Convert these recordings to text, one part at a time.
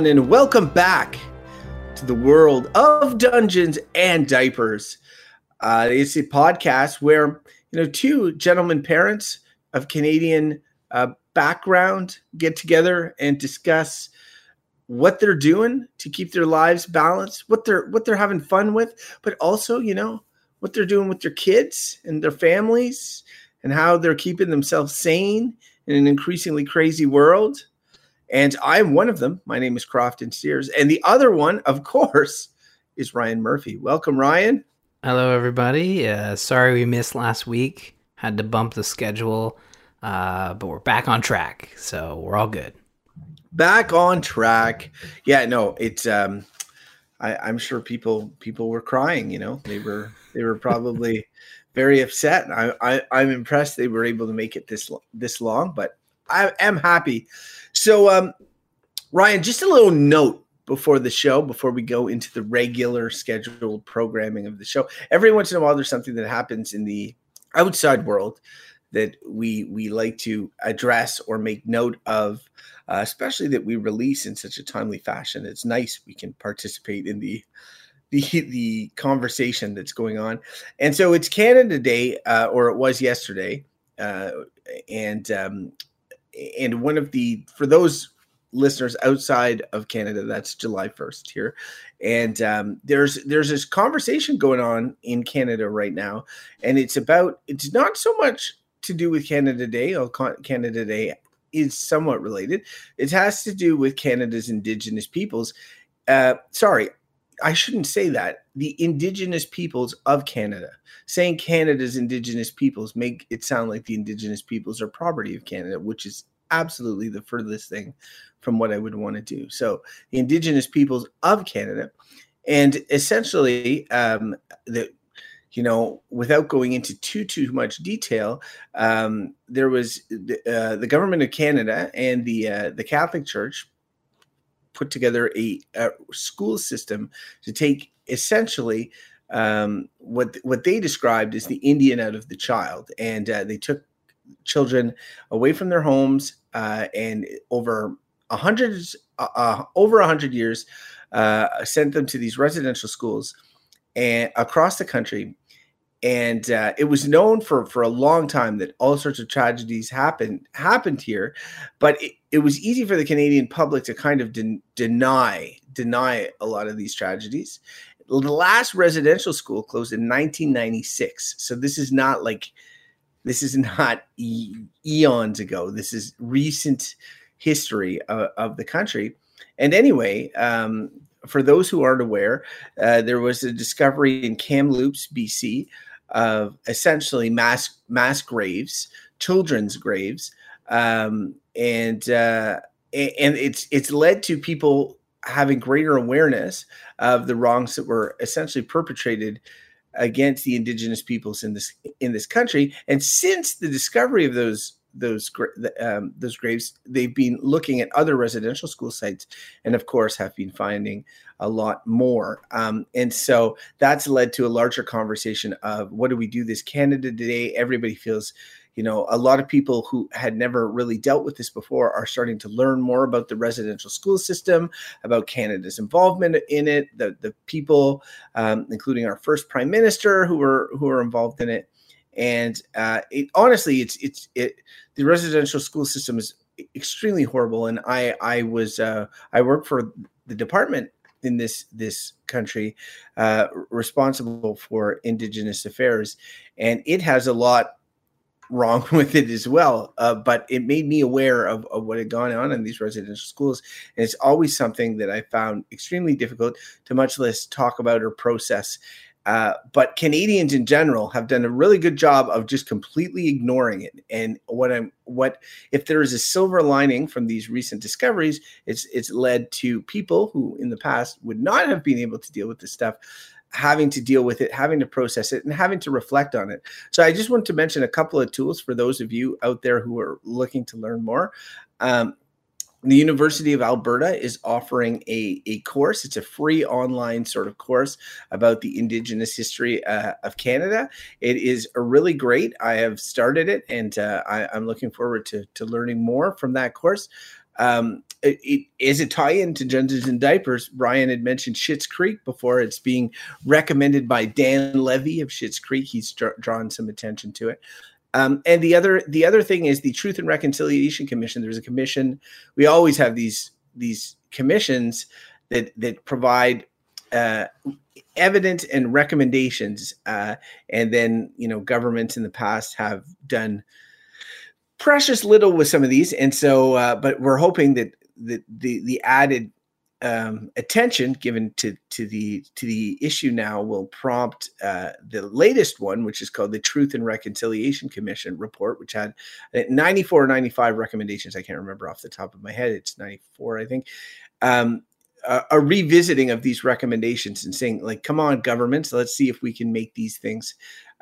everyone, and welcome back to the world of Dungeons and Diapers. Uh, it's a podcast where you know two gentlemen parents of Canadian uh, background get together and discuss what they're doing to keep their lives balanced, what they're what they're having fun with, but also you know what they're doing with their kids and their families, and how they're keeping themselves sane in an increasingly crazy world. And I'm one of them. My name is Crofton Sears. And the other one, of course, is Ryan Murphy. Welcome, Ryan. Hello, everybody. Uh, sorry we missed last week. Had to bump the schedule, uh, but we're back on track. So we're all good. Back on track. Yeah, no, it's. Um, I, I'm sure people people were crying. You know, they were they were probably very upset. I, I I'm impressed they were able to make it this this long, but I am happy so, um, Ryan, just a little note before the show, before we go into the regular scheduled programming of the show. Every once in a while, there's something that happens in the outside world that we we like to address or make note of, uh, especially that we release in such a timely fashion. It's nice we can participate in the the the conversation that's going on, and so it's Canada Day, uh, or it was yesterday, uh, and um, and one of the for those listeners outside of Canada, that's July 1st here. And um, there's there's this conversation going on in Canada right now, and it's about it's not so much to do with Canada Day. Canada Day is somewhat related. It has to do with Canada's Indigenous peoples. Uh, sorry, I shouldn't say that. The Indigenous peoples of Canada. Saying Canada's Indigenous peoples make it sound like the Indigenous peoples are property of Canada, which is absolutely the furthest thing from what I would want to do. So, the Indigenous peoples of Canada, and essentially, um, the you know, without going into too too much detail, um, there was the, uh, the government of Canada and the uh, the Catholic Church put together a, a school system to take essentially um, what what they described as the Indian out of the child, and uh, they took children away from their homes uh, and over a hundred uh, uh, over a hundred years uh, sent them to these residential schools and across the country. And uh, it was known for for a long time that all sorts of tragedies happened happened here but it, it was easy for the canadian public to kind of de- deny deny a lot of these tragedies. The last residential school closed in 1996 so this is not like this is not e- eons ago. This is recent history of, of the country. And anyway um, for those who aren't aware, uh, there was a discovery in Kamloops, BC, of essentially mass mass graves, children's graves, um, and uh, and it's it's led to people having greater awareness of the wrongs that were essentially perpetrated against the indigenous peoples in this in this country. And since the discovery of those those um, those graves, they've been looking at other residential school sites, and of course have been finding a lot more. Um, and so that's led to a larger conversation of what do we do this Canada today? Everybody feels, you know, a lot of people who had never really dealt with this before are starting to learn more about the residential school system, about Canada's involvement in it, the the people, um, including our first prime minister, who were who were involved in it and uh, it, honestly, it's it's it. The residential school system is extremely horrible, and I I was uh, I work for the department in this this country uh, responsible for Indigenous affairs, and it has a lot wrong with it as well. Uh, but it made me aware of, of what had gone on in these residential schools. And it's always something that I found extremely difficult to much less talk about or process. Uh, but Canadians in general have done a really good job of just completely ignoring it. And what I'm what if there is a silver lining from these recent discoveries, it's it's led to people who in the past would not have been able to deal with this stuff having to deal with it, having to process it, and having to reflect on it. So I just want to mention a couple of tools for those of you out there who are looking to learn more. Um, the University of Alberta is offering a, a course. It's a free online sort of course about the Indigenous history uh, of Canada. It is really great. I have started it and uh, I, am looking forward to, to learning more from that course. Um, it, it is a tie-in to Dungeons and Diapers. Ryan had mentioned Schitt's Creek before. It's being recommended by Dan Levy of Schitt's Creek. He's dr- drawn some attention to it. Um, and the other the other thing is the Truth and Reconciliation Commission. There's a commission. We always have these these commissions that that provide uh, evidence and recommendations, uh, and then you know governments in the past have done precious little with some of these, and so uh, but we're hoping that the the the added um, attention given to to the to the issue now will prompt uh, the latest one, which is called the Truth and Reconciliation Commission report, which had 94 or 95 recommendations. I can't remember off the top of my head. It's 94, I think. Um, a, a revisiting of these recommendations and saying, like, come on, governments, let's see if we can make these things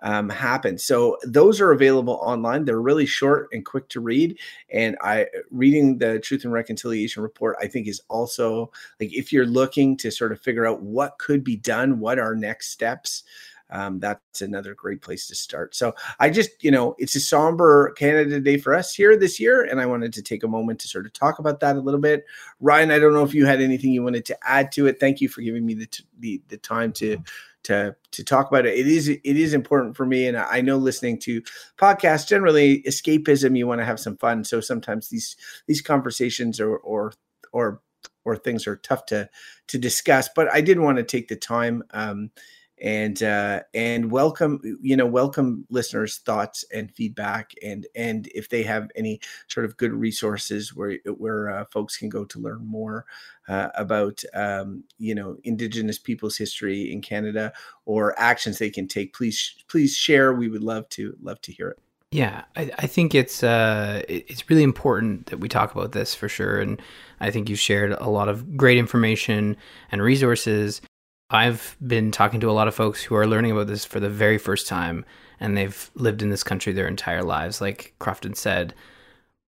um, happen. So those are available online. They're really short and quick to read. And I reading the Truth and Reconciliation report, I think is also like if you're looking to sort of figure out what could be done, what are next steps. Um, that's another great place to start. So I just, you know, it's a somber Canada Day for us here this year, and I wanted to take a moment to sort of talk about that a little bit. Ryan, I don't know if you had anything you wanted to add to it. Thank you for giving me the t- the, the time to to to talk about it. It is it is important for me, and I know listening to podcasts generally escapism. You want to have some fun, so sometimes these these conversations or or or or things are tough to to discuss. But I did want to take the time. Um, and uh, and welcome you know welcome listeners thoughts and feedback and and if they have any sort of good resources where where uh, folks can go to learn more uh, about um, you know indigenous people's history in canada or actions they can take please please share. We would love to love to hear it. Yeah, I, I think it's uh, it's really important that we talk about this for sure, and I think you've shared a lot of great information and resources I've been talking to a lot of folks who are learning about this for the very first time and they've lived in this country their entire lives. Like Crofton said,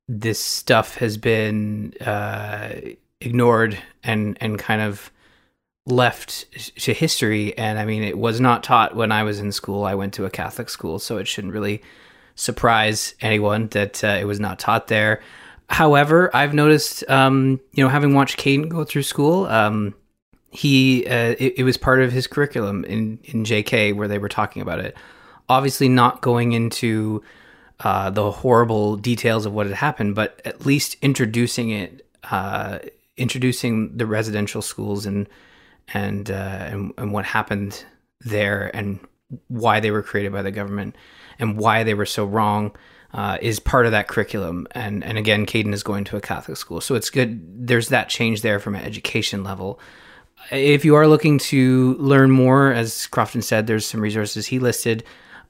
this stuff has been uh, ignored and, and kind of left to history. And I mean, it was not taught when I was in school. I went to a Catholic school, so it shouldn't really surprise anyone that uh, it was not taught there. However, I've noticed, um, you know, having watched Caden go through school, um, he uh, it, it, was part of his curriculum in in JK where they were talking about it. Obviously, not going into uh, the horrible details of what had happened, but at least introducing it, uh, introducing the residential schools and and, uh, and and what happened there and why they were created by the government and why they were so wrong. Uh, is part of that curriculum. And and again, Caden is going to a Catholic school, so it's good. There's that change there from an education level if you are looking to learn more, as Crofton said, there's some resources he listed.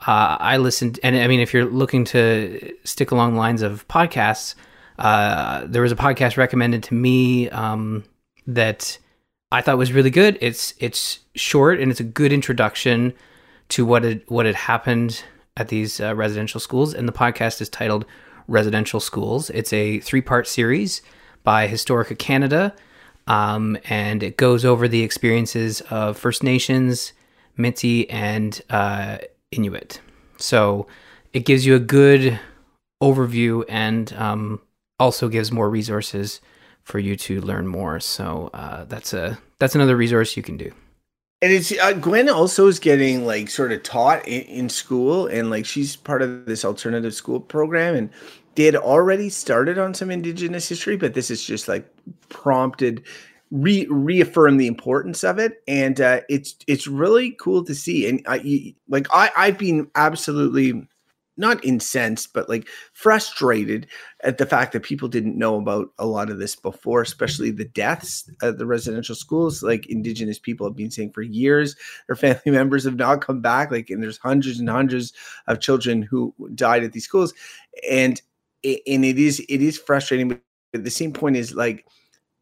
Uh, I listened, and I mean, if you're looking to stick along lines of podcasts, uh, there was a podcast recommended to me um, that I thought was really good. It's it's short and it's a good introduction to what had what had happened at these uh, residential schools. And the podcast is titled Residential Schools. It's a three part series by Historica Canada um, and it goes over the experiences of First Nations, Métis, and uh, Inuit. So it gives you a good overview and um, also gives more resources for you to learn more. So uh, that's a that's another resource you can do. And it's uh, Gwen also is getting like sort of taught in, in, school, and like she's part of this alternative school program, and they had already started on some indigenous history, but this is just like prompted re reaffirm the importance of it. And uh, it's it's really cool to see. And I like I I've been absolutely not incensed but like frustrated at the fact that people didn't know about a lot of this before especially the deaths at the residential schools. Like indigenous people have been saying for years their family members have not come back. Like and there's hundreds and hundreds of children who died at these schools. And and it is it is frustrating but the same point is like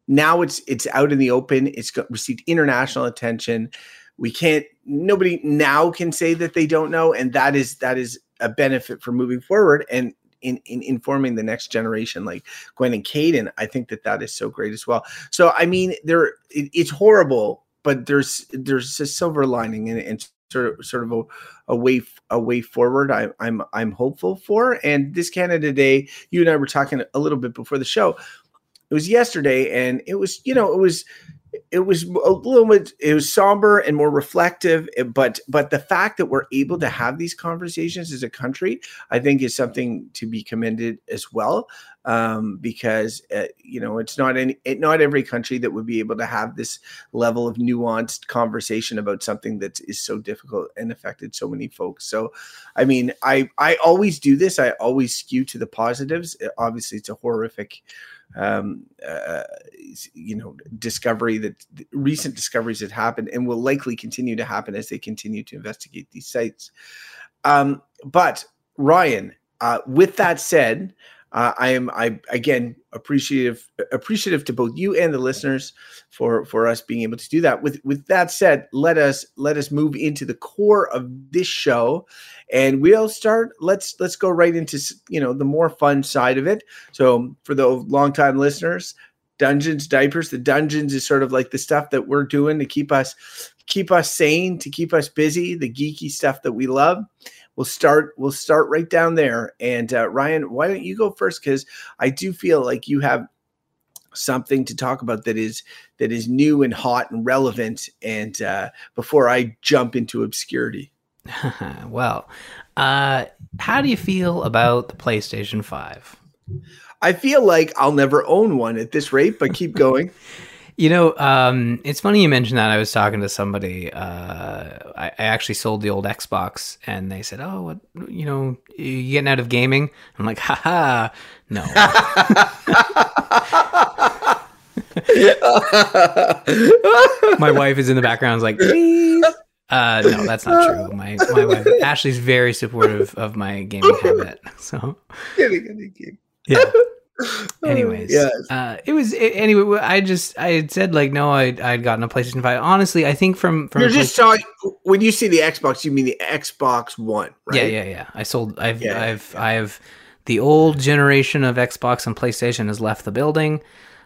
now it's it's out in the open it's got, received international attention. We can't nobody now can say that they don't know and that is that is a benefit for moving forward and in, in informing the next generation like gwen and caden i think that that is so great as well. So i mean there it, it's horrible but there's there's a silver lining and, and sort of sort of a, a way a way forward I, i'm i'm hopeful for. And this canada day you and i were talking a little bit before the show. It was yesterday, and it was you know it was it was a little bit it was somber and more reflective eh, but but the fact that we're able to have these conversations as a country i think is something to be commended as well um, because uh, you know it's not any it, not every country that would be able to have this level of nuanced conversation about something that is so difficult and affected so many folks. So i mean i i always do this. I always skew to the positives. Obviously it's a horrific um, uh, you know, discovery that recent discoveries that happened and will likely continue to happen as they continue to investigate these sites. Um, but Ryan, uh, with that said, uh, I am I again appreciative appreciative to both you and the listeners for for us being able to do that. With with that said, let us let us move into the core of this show, and we'll start. Let's let's go right into you know the more fun side of it. So for the longtime listeners, dungeons diapers. The dungeons is sort of like the stuff that we're doing to keep us keep us sane, to keep us busy, the geeky stuff that we love we'll start we'll start right down there. And uh, Ryan, why don't you go first? Because I do feel like you have something to talk about that is that is new and hot and relevant. And uh, before I jump into obscurity. well, uh, how do you feel about the PlayStation Five? I feel like I'll never own one at this rate, but keep going. You know, um, it's funny you mentioned that. I was talking to somebody. Uh, I, I, actually sold the old Xbox, and they said, "Oh, what, you know, you getting out of gaming?" I'm like, "Ha ha, no." my wife is in the background, like, "Please." Uh, no, that's not true. My my wife Ashley's very supportive of my gaming habit. So, yeah. Anyways, yes. uh, it was it, anyway. I just I had said like no, I I'd gotten a PlayStation Five. Honestly, I think from from you're just talking when you see the Xbox, you mean the Xbox One, right? Yeah, yeah, yeah. I sold. I've yeah, I've yeah. I've the old generation of Xbox and PlayStation has left the building.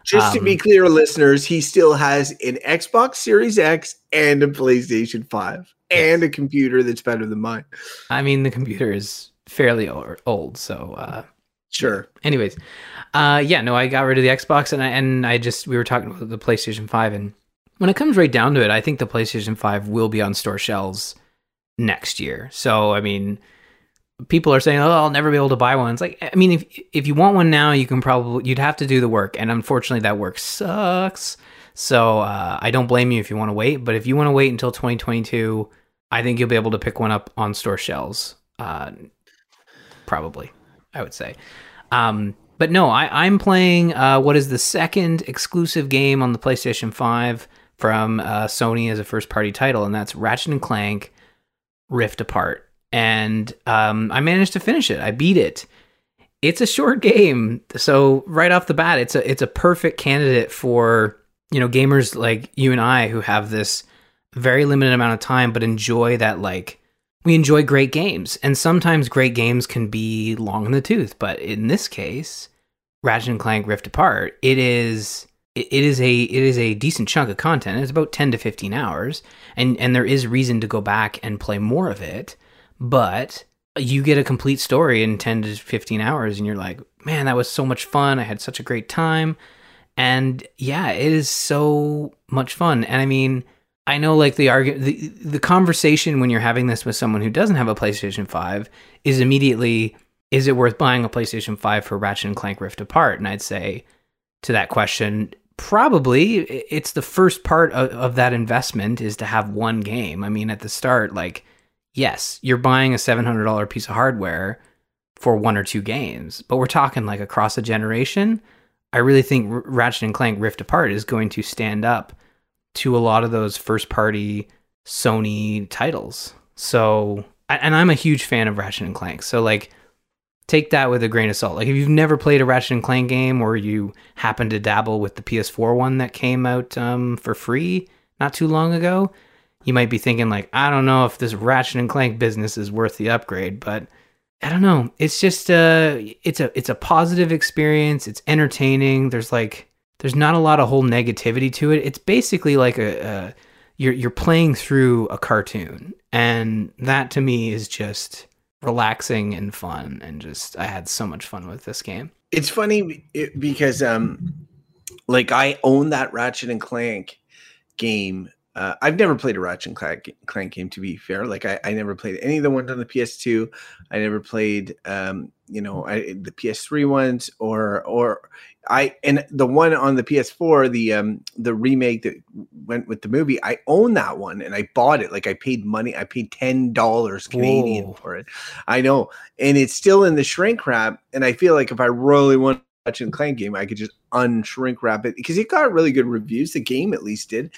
Just um, to be um, clear, listeners, he still has an Xbox Series X and a PlayStation Five and a computer that's better than mine. I mean, the computer is fairly old, so uh, sure. Anyways, uh, yeah, no, I got rid of the Xbox, and I and I just we were talking about the PlayStation Five, and when it comes right down to it, I think the PlayStation Five will be on store shelves next year. So I mean, people are saying, "Oh, I'll never be able to buy one." It's like, I mean, if if you want one now, you can probably you'd have to do the work, and unfortunately, that work sucks. So uh, I don't blame you if you want to wait, but if you want to wait until 2022, I think you'll be able to pick one up on store shelves. Uh, probably, I would say. Um, but no, I, am playing uh, what is the second exclusive game on the PlayStation 5 from uh, Sony as a first party title, and that's Ratchet and Clank Rift Apart. And um, I managed to finish it. I beat it. It's a short game, so right off the bat, it's a it's a perfect candidate for you know gamers like you and I who have this very limited amount of time, but enjoy that like we enjoy great games, and sometimes great games can be long in the tooth. But in this case, Ratchet and Clank Rift Apart, it is it is a it is a decent chunk of content. It's about ten to fifteen hours, and and there is reason to go back and play more of it. But you get a complete story in ten to fifteen hours, and you're like, man, that was so much fun. I had such a great time, and yeah, it is so much fun. And I mean, I know like the argument, the, the conversation when you're having this with someone who doesn't have a PlayStation 5 is immediately, is it worth buying a PlayStation 5 for Ratchet and Clank Rift Apart? And I'd say to that question, probably it's the first part of, of that investment is to have one game. I mean, at the start, like, yes, you're buying a $700 piece of hardware for one or two games, but we're talking like across a generation. I really think Ratchet and Clank Rift Apart is going to stand up to a lot of those first party Sony titles. So, and I'm a huge fan of Ratchet and Clank. So, like, take that with a grain of salt. Like, if you've never played a Ratchet and Clank game or you happen to dabble with the PS4 one that came out um, for free not too long ago, you might be thinking, like, I don't know if this Ratchet and Clank business is worth the upgrade, but I don't know. It's just a, uh, it's a, it's a positive experience. It's entertaining. There's like, there's not a lot of whole negativity to it. It's basically like a, a you're you're playing through a cartoon, and that to me is just relaxing and fun, and just I had so much fun with this game. It's funny because um, like I own that Ratchet and Clank game. Uh, I've never played a Ratchet and Clank, Clank game to be fair. Like I, I never played any of the ones on the PS2. I never played, um, you know, I, the PS3 ones or or I and the one on the PS4, the um the remake that went with the movie. I own that one and I bought it. Like I paid money. I paid ten dollars Canadian Whoa. for it. I know, and it's still in the shrink wrap. And I feel like if I really want Ratchet and Clank game, I could just unshrink wrap it because it got really good reviews. The game at least did,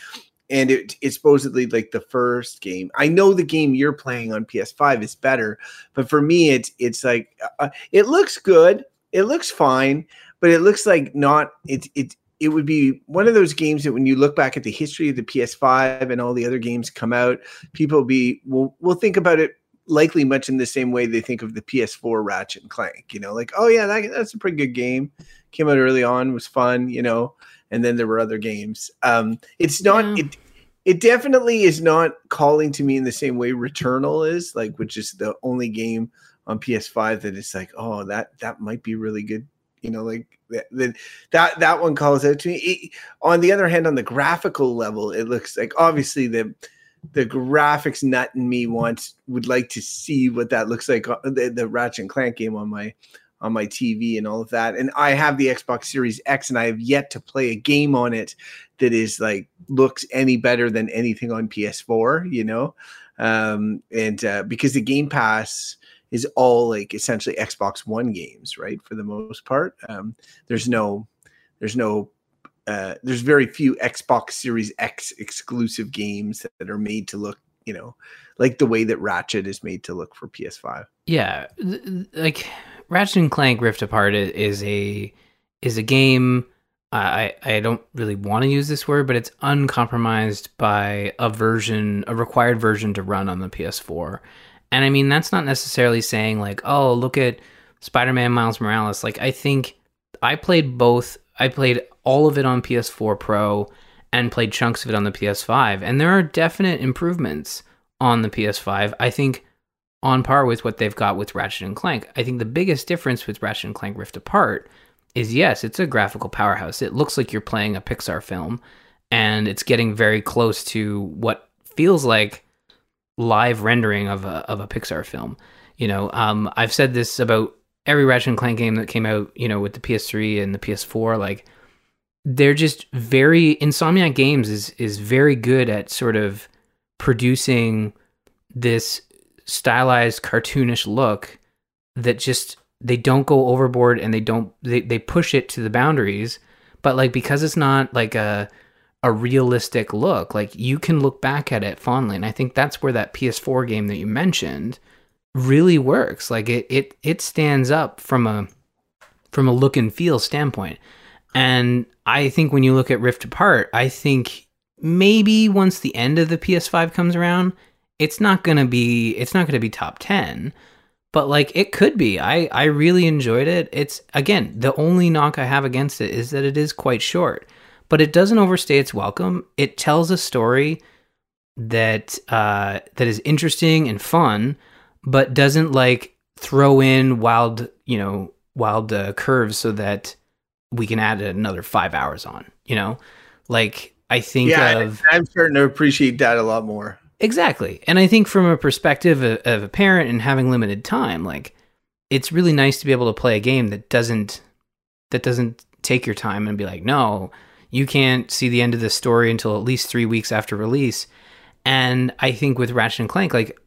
and it, it's supposedly like the first game. I know the game you're playing on PS5 is better, but for me, it's it's like uh, uh, it looks good, it looks fine, but it looks like not. It it it would be one of those games that when you look back at the history of the PS5 and all the other games come out, people be will will think about it likely much in the same way they think of the PS4 Ratchet and Clank. You know, like, oh yeah, that, that's a pretty good game. Came out early on, was fun. You know, and then there were other games. Um, it's not yeah. it. It definitely is not calling to me in the same way Returnal is, like, which is the only game on PS5 that it's like, oh, that that might be really good. You know, like that that that one calls out to me. It, on the other hand, on the graphical level, it looks like obviously the the graphics nut in me wants would like to see what that looks like uh, the, the Ratchet and Clank game on my on my TV and all of that. And I have the Xbox Series X and I have yet to play a game on it that is like looks any better than anything on PS4, you know? Um, and uh, because the Game Pass is all like essentially Xbox One games, right? For the most part. Um, there's no there's no uh, there's very few Xbox Series X exclusive games that are made to look, you know, like the way that Ratchet is made to look for PS5. Yeah, like Ratchet and Clank Rift Apart is a is a game. I I don't really want to use this word, but it's uncompromised by a version, a required version to run on the PS4. And I mean, that's not necessarily saying like, oh, look at Spider-Man Miles Morales. Like, I think I played both. I played all of it on PS4 Pro and played chunks of it on the PS5. And there are definite improvements on the PS5. I think on par with what they've got with Ratchet and Clank. I think the biggest difference with Ratchet and Clank Rift Apart is yes, it's a graphical powerhouse. It looks like you're playing a Pixar film and it's getting very close to what feels like live rendering of a of a Pixar film. You know, um, I've said this about every Ratchet and Clank game that came out, you know, with the PS3 and the PS4 like they're just very Insomniac Games is is very good at sort of producing this stylized cartoonish look that just they don't go overboard and they don't they, they push it to the boundaries but like because it's not like a a realistic look like you can look back at it fondly and i think that's where that ps4 game that you mentioned really works like it it it stands up from a from a look and feel standpoint and I think when you look at Rift Apart, I think maybe once the end of the PS5 comes around, it's not going to be it's not going to be top 10, but like it could be. I I really enjoyed it. It's again, the only knock I have against it is that it is quite short, but it doesn't overstay its welcome. It tells a story that uh that is interesting and fun, but doesn't like throw in wild, you know, wild uh, curves so that we can add another five hours on. You know, like I think yeah, of. I'm starting to appreciate that a lot more. Exactly, and I think from a perspective of, of a parent and having limited time, like it's really nice to be able to play a game that doesn't that doesn't take your time and be like, no, you can't see the end of the story until at least three weeks after release. And I think with Ratchet and Clank, like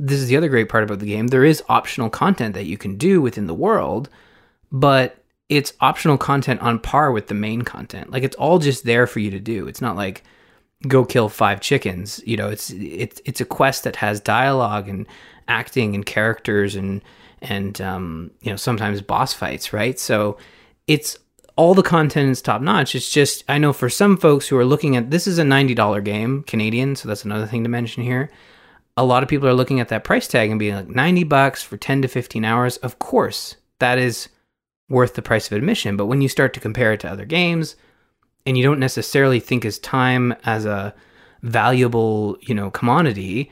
this is the other great part about the game. There is optional content that you can do within the world, but it's optional content on par with the main content. Like it's all just there for you to do. It's not like go kill five chickens. You know, it's it's it's a quest that has dialogue and acting and characters and and um, you know sometimes boss fights, right? So it's all the content is top notch. It's just I know for some folks who are looking at this is a ninety dollar game Canadian, so that's another thing to mention here. A lot of people are looking at that price tag and being like ninety bucks for ten to fifteen hours. Of course, that is worth the price of admission. But when you start to compare it to other games, and you don't necessarily think as time as a valuable, you know, commodity,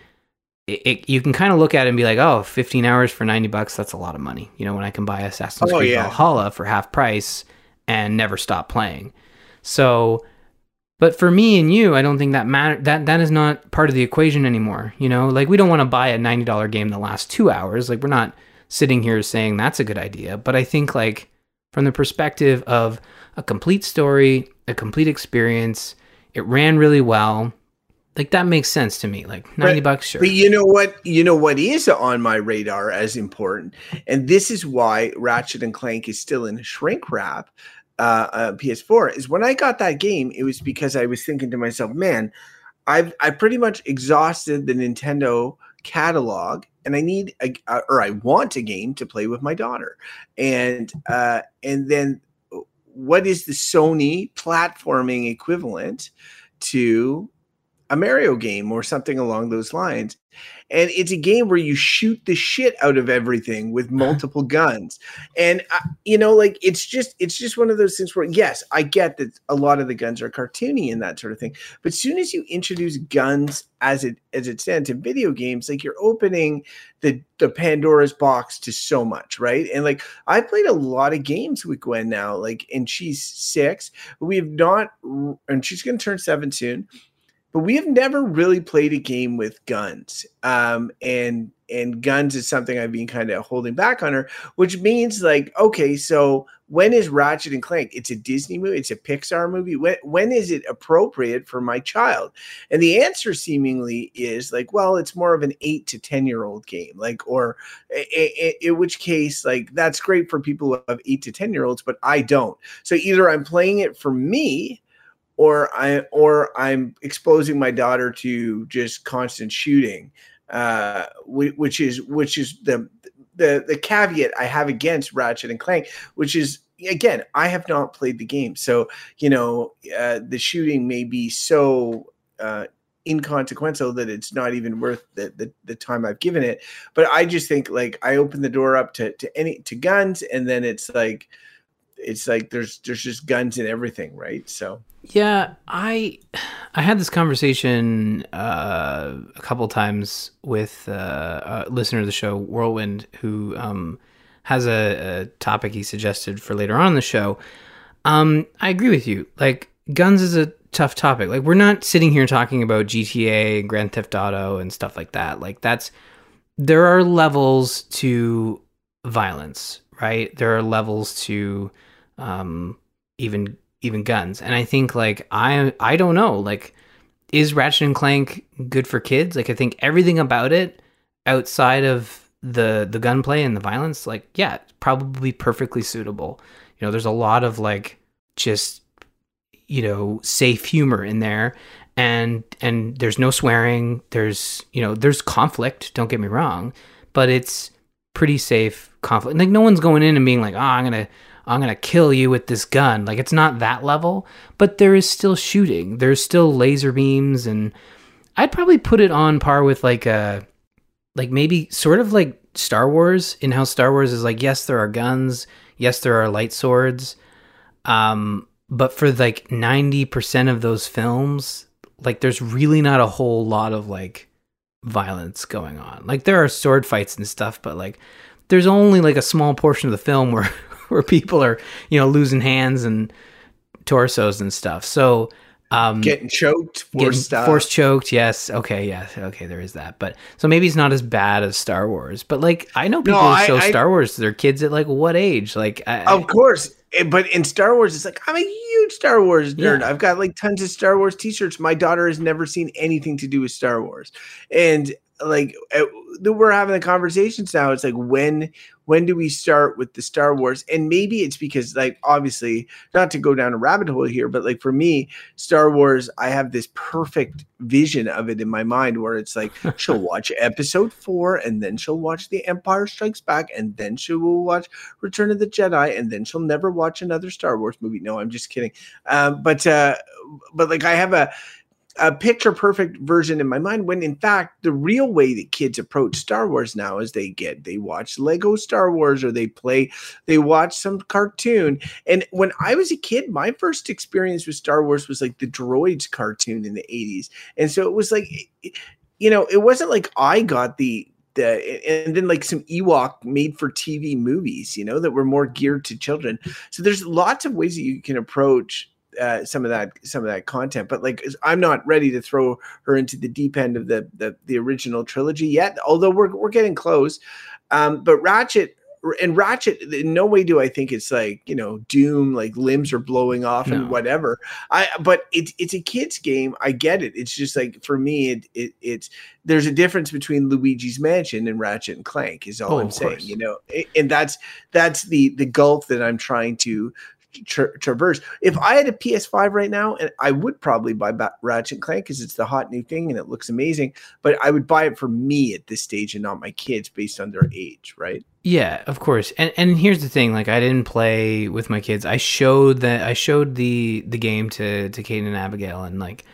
it, it, you can kind of look at it and be like, oh, 15 hours for 90 bucks, that's a lot of money. You know, when I can buy Assassin's oh, Creed yeah. Valhalla for half price and never stop playing. So, but for me and you, I don't think that matter. That that is not part of the equation anymore. You know, like we don't want to buy a ninety dollar game that lasts two hours. Like we're not sitting here saying that's a good idea. But I think like from the perspective of a complete story, a complete experience, it ran really well. Like that makes sense to me. Like ninety bucks, sure. But you know what? You know what is on my radar as important, and this is why Ratchet and Clank is still in shrink wrap. Uh, uh, PS4 is when I got that game. It was because I was thinking to myself, man, I've I pretty much exhausted the Nintendo catalog and I need a, or I want a game to play with my daughter. And uh and then what is the Sony platforming equivalent to a Mario game or something along those lines? and it's a game where you shoot the shit out of everything with multiple guns. And uh, you know like it's just it's just one of those things where yes i get that a lot of the guns are cartoony and that sort of thing. But soon as you introduce guns as it as it stands in video games like you're opening the the pandora's box to so much right? And like i played a lot of games with gwen now like and she's six. We have not and she's going to turn seven soon but we have never really played a game with guns. Um, and and guns is something I've been kind of holding back on her, which means like, okay, so when is Ratchet and Clank? It's a Disney movie, it's a Pixar movie. When when is it appropriate for my child? And the answer seemingly is like, well, it's more of an eight to ten year old game, like, or in which case, like, that's great for people have eight to ten year olds, but I don't. So either I'm playing it for me or I or I'm exposing my daughter to just constant shooting, uh, which is which is the the the caveat I have against Ratchet and Clank, which is again I have not played the game, so you know uh, the shooting may be so. Uh, inconsequential that it's not even worth the, the, the time I've given it. But I just think like I open the door up to to any to guns, and then it's like it's like there's there's just guns and everything, right? So yeah, I I had this conversation uh, a couple times with uh, a listener of the show, Whirlwind, who um, has a, a, topic he suggested for later on in the show. Um, I agree with you. Like guns is a tough topic. Like we're not sitting here talking about GTA, Grand Theft Auto, and stuff like that. Like that's there are levels to violence, right? There are levels to um, even even guns. And I think like I I don't know like is Ratchet and Clank good for kids? Like I think everything about it outside of the the gunplay and the violence like yeah, probably perfectly suitable. You know, there's a lot of like just you know, safe humor in there and and there's no swearing, there's you know, there's conflict, don't get me wrong, but it's pretty safe conflict. Like no one's going in and being like, "Oh, I'm to I'm going to kill you with this gun. Like it's not that level, but there is still shooting. There's still laser beams and I'd probably put it on par with like a uh, like maybe sort of like Star Wars in how Star Wars is like yes, there are guns, yes, there are light swords. Um but for like 90% of those films, like there's really not a whole lot of like violence going on. Like there are sword fights and stuff, but like there's only like a small portion of the film where where people are you know losing hands and torsos and stuff. So um, getting choked, force getting force choked. Yes, okay, yeah, okay, there is that. But so maybe it's not as bad as Star Wars. But like I know people no, show I, Star Wars to their kids at like what age? Like I, of course. Eh, but in Star Wars, it's like I'm a huge Star Wars nerd. Yeah. I've got like tons of Star Wars T-shirts. My daughter has never seen anything to do with Star Wars, and like eh, we're having the conversations now. It's like when when do we start with the Star Wars? And maybe it's because, like, obviously, not to go down a rabbit hole here, but like for me, Star Wars, I have this perfect vision of it in my mind where it's like she'll watch episode four and then she'll watch The Empire Strikes Back and then she will watch Return of the Jedi and then she'll never watch another Star Wars movie. No, I'm just kidding. Um, but, uh, but like I have a, a picture perfect version in my mind when in fact the real way that kids approach Star Wars now is they get they watch Lego Star Wars or they play they watch some cartoon and when I was a kid my first experience with Star Wars was like the droids cartoon in the 80s and so it was like you know it wasn't like I got the the, and then like some Ewok made for TV movies, you know, that were more geared to children. So there's lots of ways that you can approach uh, some of that some of that content. But like, I'm not ready to throw her into the deep end of the the, the original trilogy yet. Although we're we're getting close. Um, but Ratchet and Ratchet, in no way do I think it's like you know Doom, like limbs are blowing off no. and whatever. I but it's it's a kids game. I get it. It's just like for me, it, it it's there's a difference between Luigi's Mansion and Ratchet and Clank. Is all oh, I'm saying. You know, and that's that's the the gulf that I'm trying to tra- traverse. If I had a PS5 right now, and I would probably buy ba- Ratchet Clank because it's the hot new thing and it looks amazing, but I would buy it for me at this stage and not my kids based on their age, right? Yeah, of course. And and here's the thing: like, I didn't play with my kids. I showed that I showed the the game to to Caden and Abigail, and like,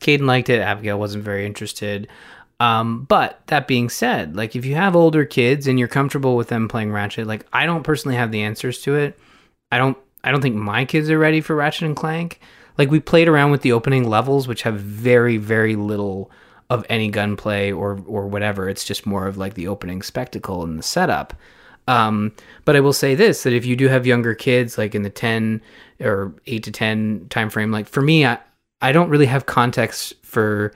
Caden liked it. Abigail wasn't very interested. Um, but that being said, like if you have older kids and you're comfortable with them playing Ratchet, like I don't personally have the answers to it. I don't I don't think my kids are ready for Ratchet and Clank. Like we played around with the opening levels, which have very, very little of any gunplay or or whatever. It's just more of like the opening spectacle and the setup. Um, but I will say this: that if you do have younger kids, like in the ten or eight to ten time frame, like for me, I I don't really have context for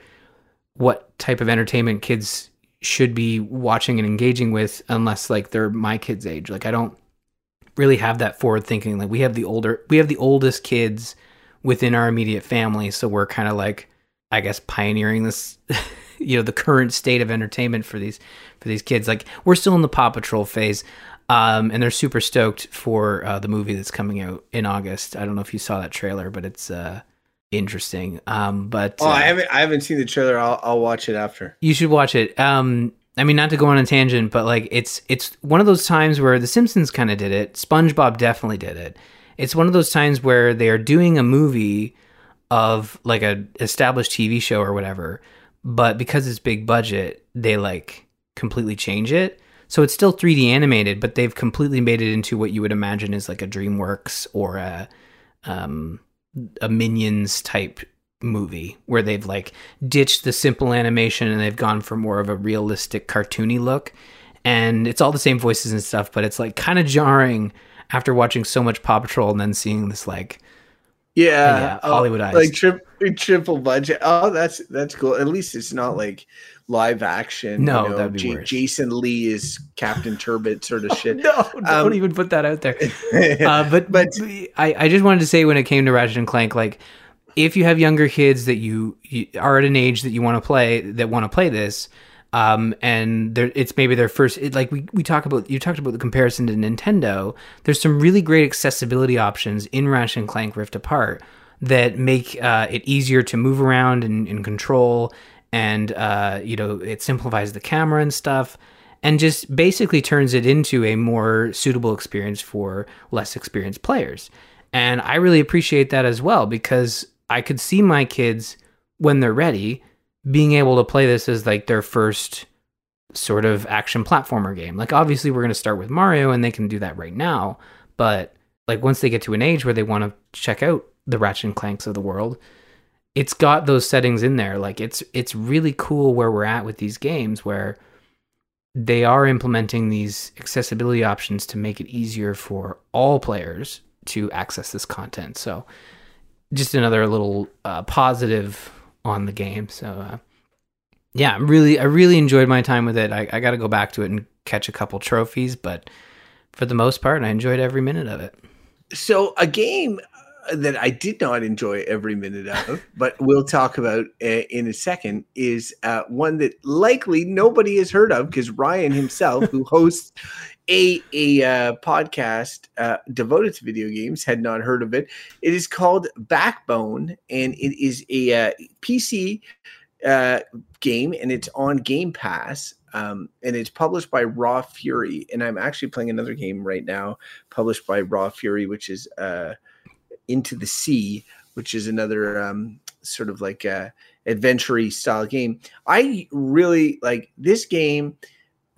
what type of entertainment kids should be watching and engaging with unless like they're my kids' age. Like I don't really have that forward thinking. Like we have the older, we have the oldest kids within our immediate family, so we're kind of like, I guess, pioneering this, you know, the current state of entertainment for these for these kids. Like we're still in the Paw Patrol phase. Um, and they're super stoked for uh, the movie that's coming out in August. I don't know if you saw that trailer, but it's uh, interesting. Um, but oh, uh, I haven't I haven't seen the trailer. I'll I'll watch it after. You should watch it. Um, I mean, not to go on a tangent, but like it's it's one of those times where The Simpsons kind of did it. SpongeBob definitely did it. It's one of those times where they are doing a movie of like a established TV show or whatever, but because it's big budget, they like completely change it. So it's still 3D animated, but they've completely made it into what you would imagine is like a DreamWorks or a um, a Minions type movie where they've like ditched the simple animation and they've gone for more of a realistic cartoony look. And it's all the same voices and stuff but it's like kind of jarring after watching so much paw patrol and then seeing this like yeah, yeah oh, hollywoodized like tri- triple budget. Oh that's that's cool. At least it's not like live action no you know, that'd be J- worse. jason lee is captain turbot sort of shit. no don't um, even put that out there. Uh, but but I, I just wanted to say when it came to ratchet and clank like if you have younger kids that you, you are at an age that you want to play that want to play this um, and it's maybe their first it, like we, we talk about you talked about the comparison to nintendo. There's some really great accessibility options in ratchet and clank rift apart that make uh, it easier to move around and, and control and uh, you know it simplifies the camera and stuff and just basically turns it into a more suitable experience for less experienced players. And i really appreciate that as well because I could see my kids when they're ready being able to play this as like their first sort of action platformer game. Like obviously we're going to start with Mario and they can do that right now, but like once they get to an age where they want to check out the Ratchet and Clanks of the world, it's got those settings in there. Like it's it's really cool where we're at with these games where they are implementing these accessibility options to make it easier for all players to access this content. So just another little uh, positive on the game. So uh, yeah, I'm really I really enjoyed my time with it. I, I got to go back to it and catch a couple trophies, but for the most part, I enjoyed every minute of it. So a game that I did not enjoy every minute of, but we'll talk about uh, in a second, is uh, one that likely nobody has heard of because Ryan himself, who hosts a a uh, podcast uh, devoted to video games had not heard of it. It is called Backbone, and it is a uh, PC uh, game, and it's on Game Pass. Um, and it's published by Raw Fury, and I'm actually playing another game right now, published by Raw Fury, which is uh, Into the Sea, which is another um, sort of like a adventure style game. I really like this game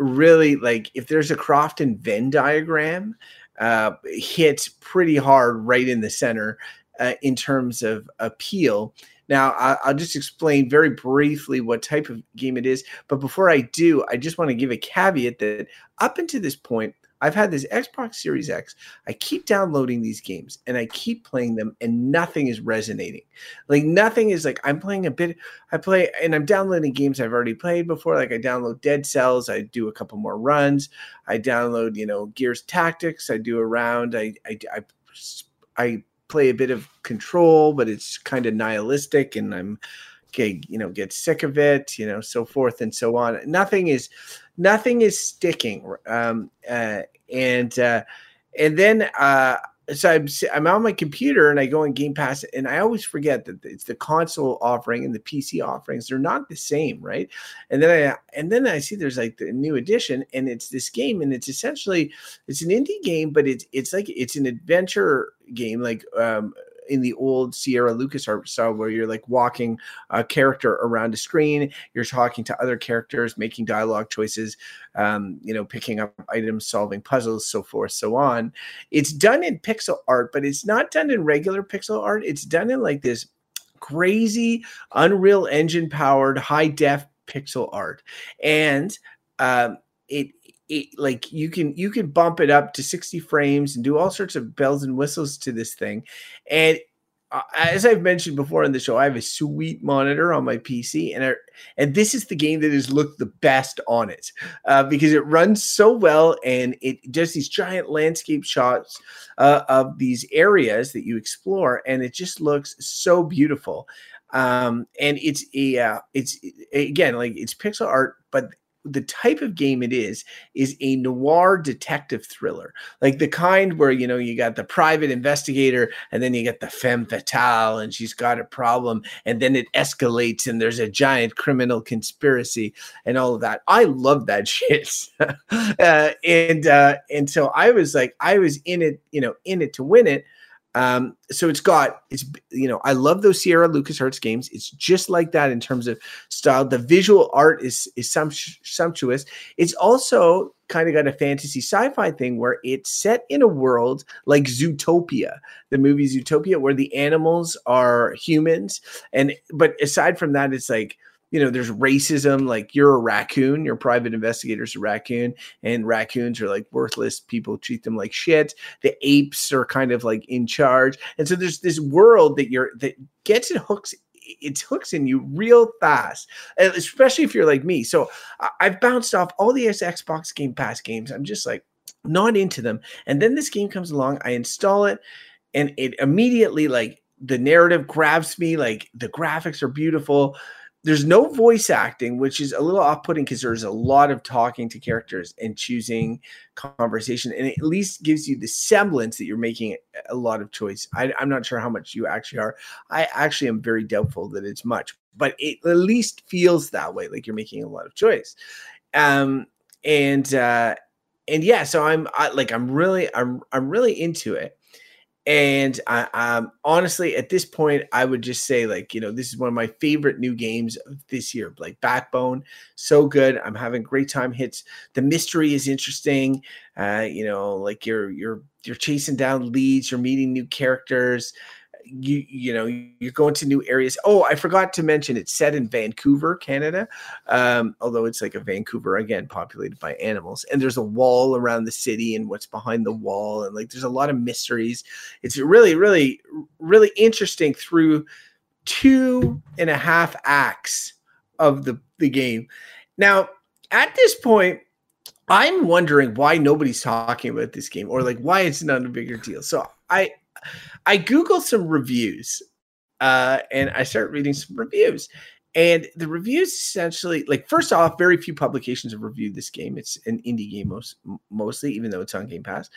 really like if there's a Crofton Venn diagram, uh, hits pretty hard right in the center uh, in terms of appeal. Now, I'll just explain very briefly what type of game it is. But before I do, I just want to give a caveat that up until this point, I've had this Xbox Series X. I keep downloading these games and I keep playing them, and nothing is resonating. Like nothing is like I'm playing a bit. I play and I'm downloading games I've already played before. Like I download Dead Cells. I do a couple more runs. I download you know Gears Tactics. I do a round. I I I, I play a bit of Control, but it's kind of nihilistic, and I'm okay, you know, get sick of it, you know, so forth and so on. Nothing is, nothing is sticking. Um, uh, and uh, and then uh, so I'm I'm on my computer and I go in Game Pass and I always forget that it's the console offering and the PC offerings they're not the same, right? And then I and then I see there's like the new edition and it's this game and it's essentially it's an indie game, but it's it's like it's an adventure game like um in the old Sierra LucasArts style where you're like walking a character around a screen, you're talking to other characters, making dialogue choices, um, you know, picking up items, solving puzzles, so forth, so on. It's done in pixel art, but it's not done in regular pixel art. It's done in like this crazy Unreal Engine powered high def pixel art. And um, it it, like you can you can bump it up to 60 frames and do all sorts of bells and whistles to this thing and uh, as I've mentioned before in the show, I have a sweet monitor on my PC, and I, and this is the game that has looked the best on it uh, because it runs so well, and it does these giant landscape shots uh, of these areas that you explore, and it just looks so beautiful. Um, and it's a uh, it's again like it's pixel art, but the type of game it is is a noir detective thriller. Like the kind where you know you got the private investigator and then you get the femme fatale and she's got a problem and then it escalates and there's a giant criminal conspiracy and all of that. I love that shit. Uh, and uh, and so i was like i was in it you know in it to win it um, so it's got it's you know I love those Sierra Lucas LucasArts games. It's just like that in terms of style. The visual art is is sumptuous. It's also kind of got a fantasy sci-fi thing where it's set in a world like Zootopia, the movie Zootopia, where the animals are humans, and but aside from that, it's like you know, there's racism. Like you're a raccoon, your private investigator's a raccoon, and raccoons are like worthless. People treat them like shit. The apes are kind of like in charge, and so there's this world that you're that gets it hooks it hooks in you real fast, especially if you're like me. So I've bounced off all the Xbox Game Pass games. I'm just like not into them, and then this game comes along. I install it, and it immediately like the narrative grabs me. Like the graphics are beautiful there's no voice acting, which is a little off-putting because there's a lot of talking to characters and choosing conversation, and it at least gives you the semblance that you're making a lot of choice. I, am not sure how much you actually are. I actually am very doubtful that it's much, but it at least feels that way, like you're making a lot of choice. Um, and uh, and yeah, so I'm I, like I'm really I'm I'm really into it and I, um, honestly, at this point, I would just say, like, you know, this is one of my favorite new games of this year. Like Backbone, so good. I'm having great time. Hits the mystery is interesting. Uh, you know, like you're you're you're chasing down leads. You're meeting new characters you you know you're going to new areas. Oh i forgot to mention it's set in vancouver canada. Um, although it's like a vancouver again populated by animals. And there's a wall around the city and what's behind the wall. And like there's a lot of mysteries. It's really really really interesting through two and a half acts of the the game. Now at this point i'm wondering why nobody's talking about this game or like why it's not a bigger deal. So i I Googled some reviews uh, and I started reading some reviews. And the reviews essentially, like, first off, very few publications have reviewed this game. It's an indie game most, mostly, even though it's on Game Pass.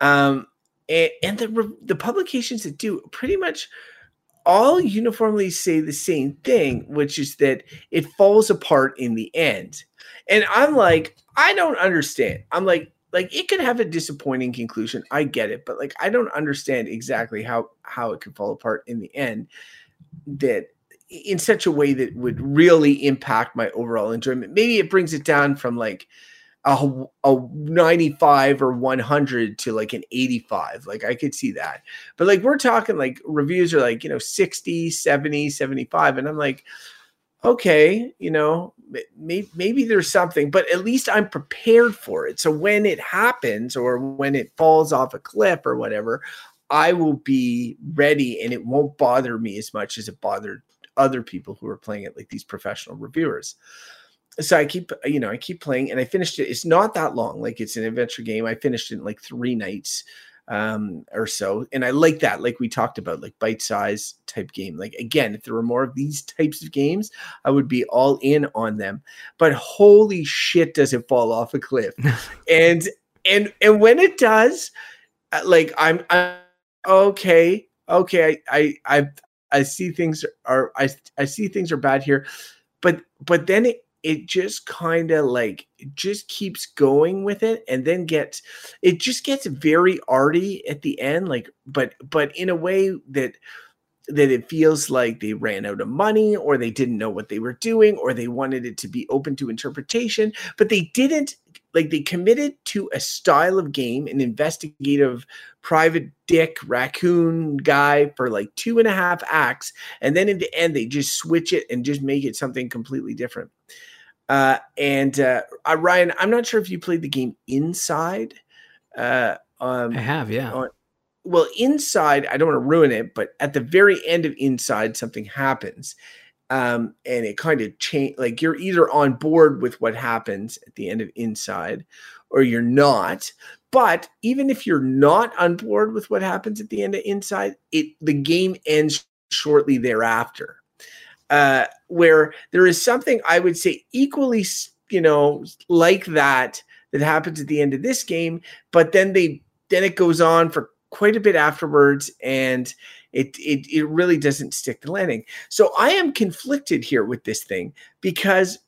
Um, and, and the the publications that do pretty much all uniformly say the same thing, which is that it falls apart in the end. And I'm like, I don't understand. I'm like, like it could have a disappointing conclusion i get it but like i don't understand exactly how how it could fall apart in the end that in such a way that would really impact my overall enjoyment. Maybe it brings it down from like a, a 95 or 100 to like an 85 like i could see that. But like we're talking like reviews are like you know 60 70 75 and i'm like okay, you know, maybe, maybe there's something, but at least I'm prepared for it. So when it happens or when it falls off a cliff or whatever, I will be ready and it won't bother me as much as it bothered other people who are playing it, like these professional reviewers. So I keep, you know, I keep playing and I finished it. It's not that long. Like it's an adventure game. I finished it in like three nights um, or so. And I like that, like we talked about, like bite size type game. Like again, if there were more of these types of games, I would be all in on them. But holy shit, does it fall off a cliff? and and and when it does, uh, like I'm, I'm okay, okay, I I I, I see things are I I see things are bad here, but but then it it just kind of like just keeps going with it and then gets it just gets very arty at the end like but but in a way that that it feels like they ran out of money or they didn't know what they were doing or they wanted it to be open to interpretation but they didn't like they committed to a style of game an investigative private dick raccoon guy for like two and a half acts and then in the end they just switch it and just make it something completely different uh, and uh, uh, Ryan, I'm not sure if you played the game Inside. Uh, um, I have, yeah. On, well, Inside, I don't want to ruin it, but at the very end of Inside, something happens. Um, and it kind of change like you're either on board with what happens at the end of Inside or you're not. But even if you're not on board with what happens at the end of Inside, it the game ends shortly thereafter uh, where there is something I would say equally, you know, like that that happens at the end of this game, but then they then it goes on for quite a bit afterwards, and it it it really doesn't stick the landing. So I am conflicted here with this thing because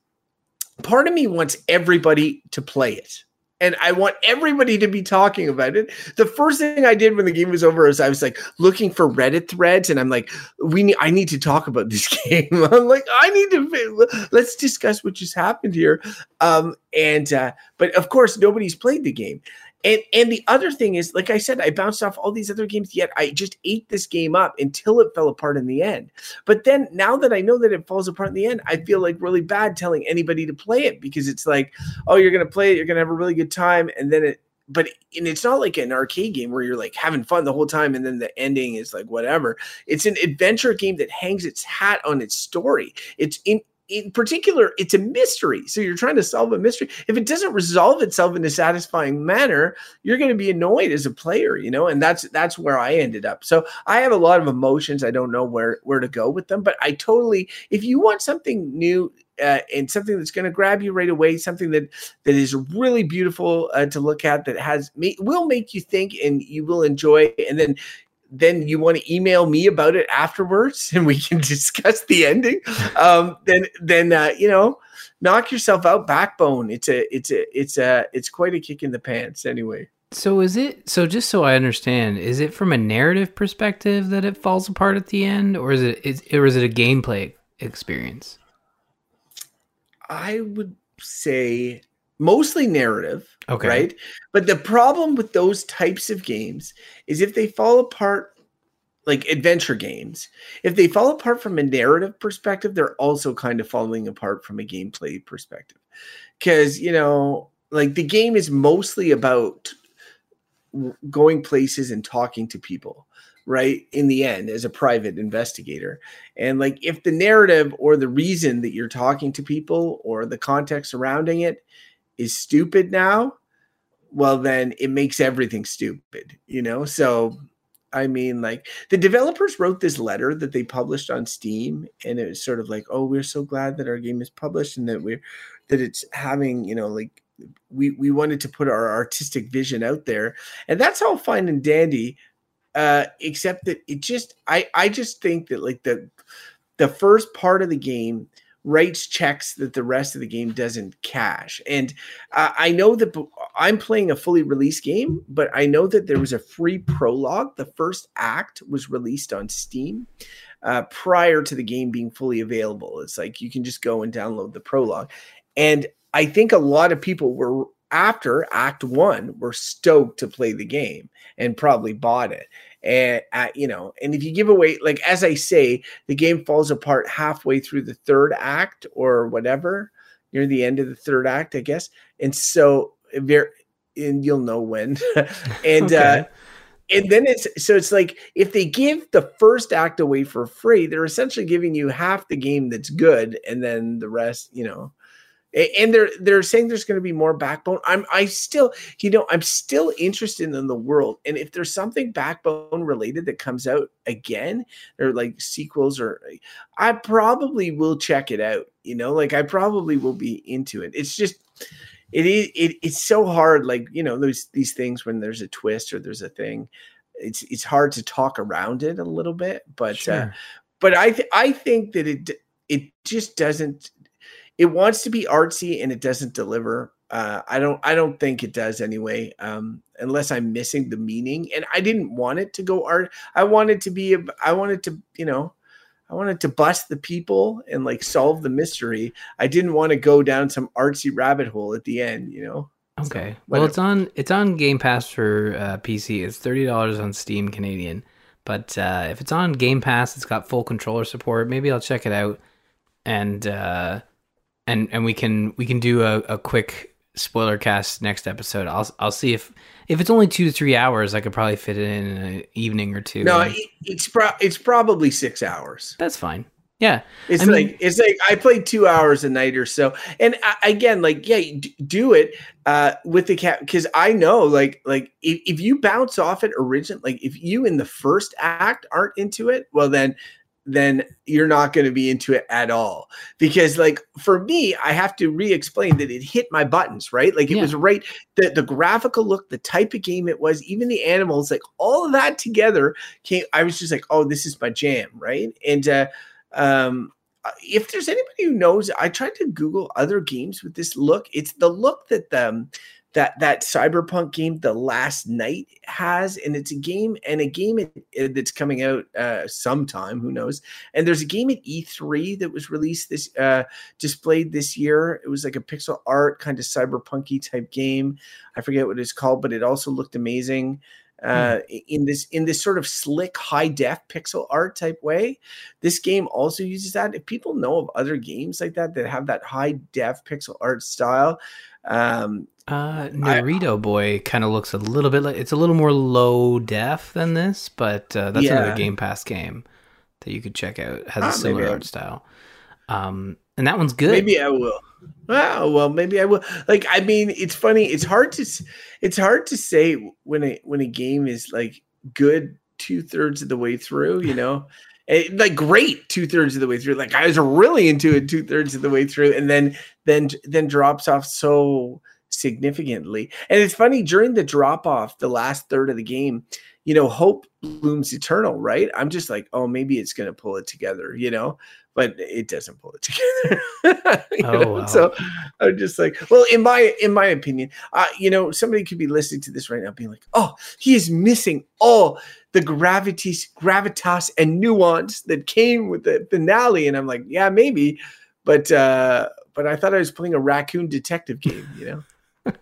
part of me wants everybody to play it and I want everybody to be talking about it. The first thing I did when the game was over is I was like looking for Reddit threads, and I'm like, we need, I need to talk about this game. I'm like, I need to let's discuss what just happened here. Um, and uh, but of course, nobody's played the game, and and the other thing is, like I said, I bounced off all these other games, yet I just ate this game up until it fell apart in the end. But then now that I know that it falls apart in the end, I feel like really bad telling anybody to play it because it's like, oh, you're gonna play it, you're gonna have a really good time, and then it but and it's not like an arcade game where you're like having fun the whole time and then the ending is like whatever. It's an adventure game that hangs its hat on its story. It's in in particular, it's a mystery. So you're trying to solve a mystery. If it doesn't resolve itself in a satisfying manner, you're going to be annoyed as a player, you know, and that's that's where I ended up. So I have a lot of emotions. I don't know where where to go with them, but I totally if you want something new uh, and something that's going to grab you right away, something that that is really beautiful uh, to look at, that has will make you think and you will enjoy, and then then you want to email me about it afterwards and we can discuss the ending. Um, then then uh, you know knock yourself out backbone. It's a it's a it's a it's quite a kick in the pants anyway. So is it so just so i understand is it from a narrative perspective that it falls apart at the end or is it is, or is it a gameplay experience? I would say mostly narrative okay. right? But the problem with those types of games is if they fall apart like adventure games if they fall apart from a narrative perspective they're also kind of falling apart from a gameplay perspective. Because you know like the game is mostly about going places and talking to people right in the end as a private investigator. And like if the narrative or the reason that you're talking to people or the context surrounding it is stupid now, well, then it makes everything stupid, you know? So, I mean, like the developers wrote this letter that they published on Steam, and it was sort of like, oh, we're so glad that our game is published and that we're, that it's having, you know, like we, we wanted to put our artistic vision out there. And that's all fine and dandy. Uh, except that it just, I, I just think that like the, the first part of the game writes checks that the rest of the game doesn't cash. And uh, I know that I'm playing a fully released game, but I know that there was a free prologue. The first act was released on Steam uh, prior to the game being fully available. It's like you can just go and download the prologue. And I think a lot of people were after Act One were stoked to play the game and probably bought it. And uh, you know, and if you give away, like as I say, the game falls apart halfway through the third act or whatever, near the end of the third act, I guess. And so, and you'll know when. and uh, okay. uh, and then it's so it's like if they give the first act away for free, they're essentially giving you half the game that's good, and then the rest, you know and they're they're saying there's going to be more backbone i'm i still you know i'm still interested in the world and if there's something backbone related that comes out again or like sequels or i probably will check it out you know like i probably will be into it it's just it is it, it's so hard like you know those these things when there's a twist or there's a thing it's it's hard to talk around it a little bit but uh, sure. uh but i th- i think that it it just doesn't it wants to be artsy and it doesn't deliver. Uh, I don't I don't think it does anyway. Um, unless I'm missing the meaning. And I didn't want it to go art. I wanted to be. I wanted to you know. I wanted to bust the people and like solve the mystery. I didn't want to go down some artsy rabbit hole at the end, you know. Okay. So, well, it's on it's on Game Pass for uh, PC. It's thirty dollars on Steam Canadian. But uh, if it's on Game Pass, it's got full controller support. Maybe I'll check it out. And uh, and and we can we can do a, a quick spoiler cast next episode. I'll I'll see if if it's only two to three hours, I could probably fit it in, in an evening or two. No, it's pro- it's probably six hours. That's fine. Yeah, it's I like mean, it's like I played two hours a night or so, and I, again, like yeah, do it uh, with the cat because I know like like if, if you bounce off it original, like if you in the first act aren't into it, well then then you're not going to be into it at all. Because, like, for me, I have to re explain that it hit my buttons, right? Like, it yeah. was right. The, the graphical look, the type of game it was, even the animals, like, all of that together came. I was just like, oh, this is my jam, right? And, uh, um, uh, if there's anybody who knows, I tried to Google other games with this look. It's the look that the um, that that cyberpunk game the last night has and it's a game and a game that's coming out uh sometime who knows and there's a game at e3 that was released this uh displayed this year it was like a pixel art kind of cyberpunky type game i forget what it's called but it also looked amazing uh, hmm. in this in this sort of slick high def pixel art type way. This game also uses that. If people know of other games like that that have that high def pixel art style, um, uh, Narita I, Boy kind of looks a little bit like it's a little more low def than this, but uh, that's yeah. another Game Pass game that you could check out. It has ah, a similar art style. Um, and that one's good. Maybe I will. Oh well, maybe I will. Like, I mean, it's funny. It's hard to it's hard to say when a when a game is like good two thirds of the way through. You know. It, like great two thirds of the way through. Like I was really into it two thirds of the way through, and then then then drops off so significantly. And it's funny during the drop off, the last third of the game, you know, hope blooms eternal, right? I'm just like, oh, maybe it's going to pull it together, you know, but it doesn't pull it together. oh, wow. So I'm just like, well, in my in my opinion, uh, you know, somebody could be listening to this right now, being like, oh, he is missing all the gravitas, gravitas, and nuance that came with the finale, and I'm like, yeah, maybe, but uh, but I thought I was playing a raccoon detective game, you know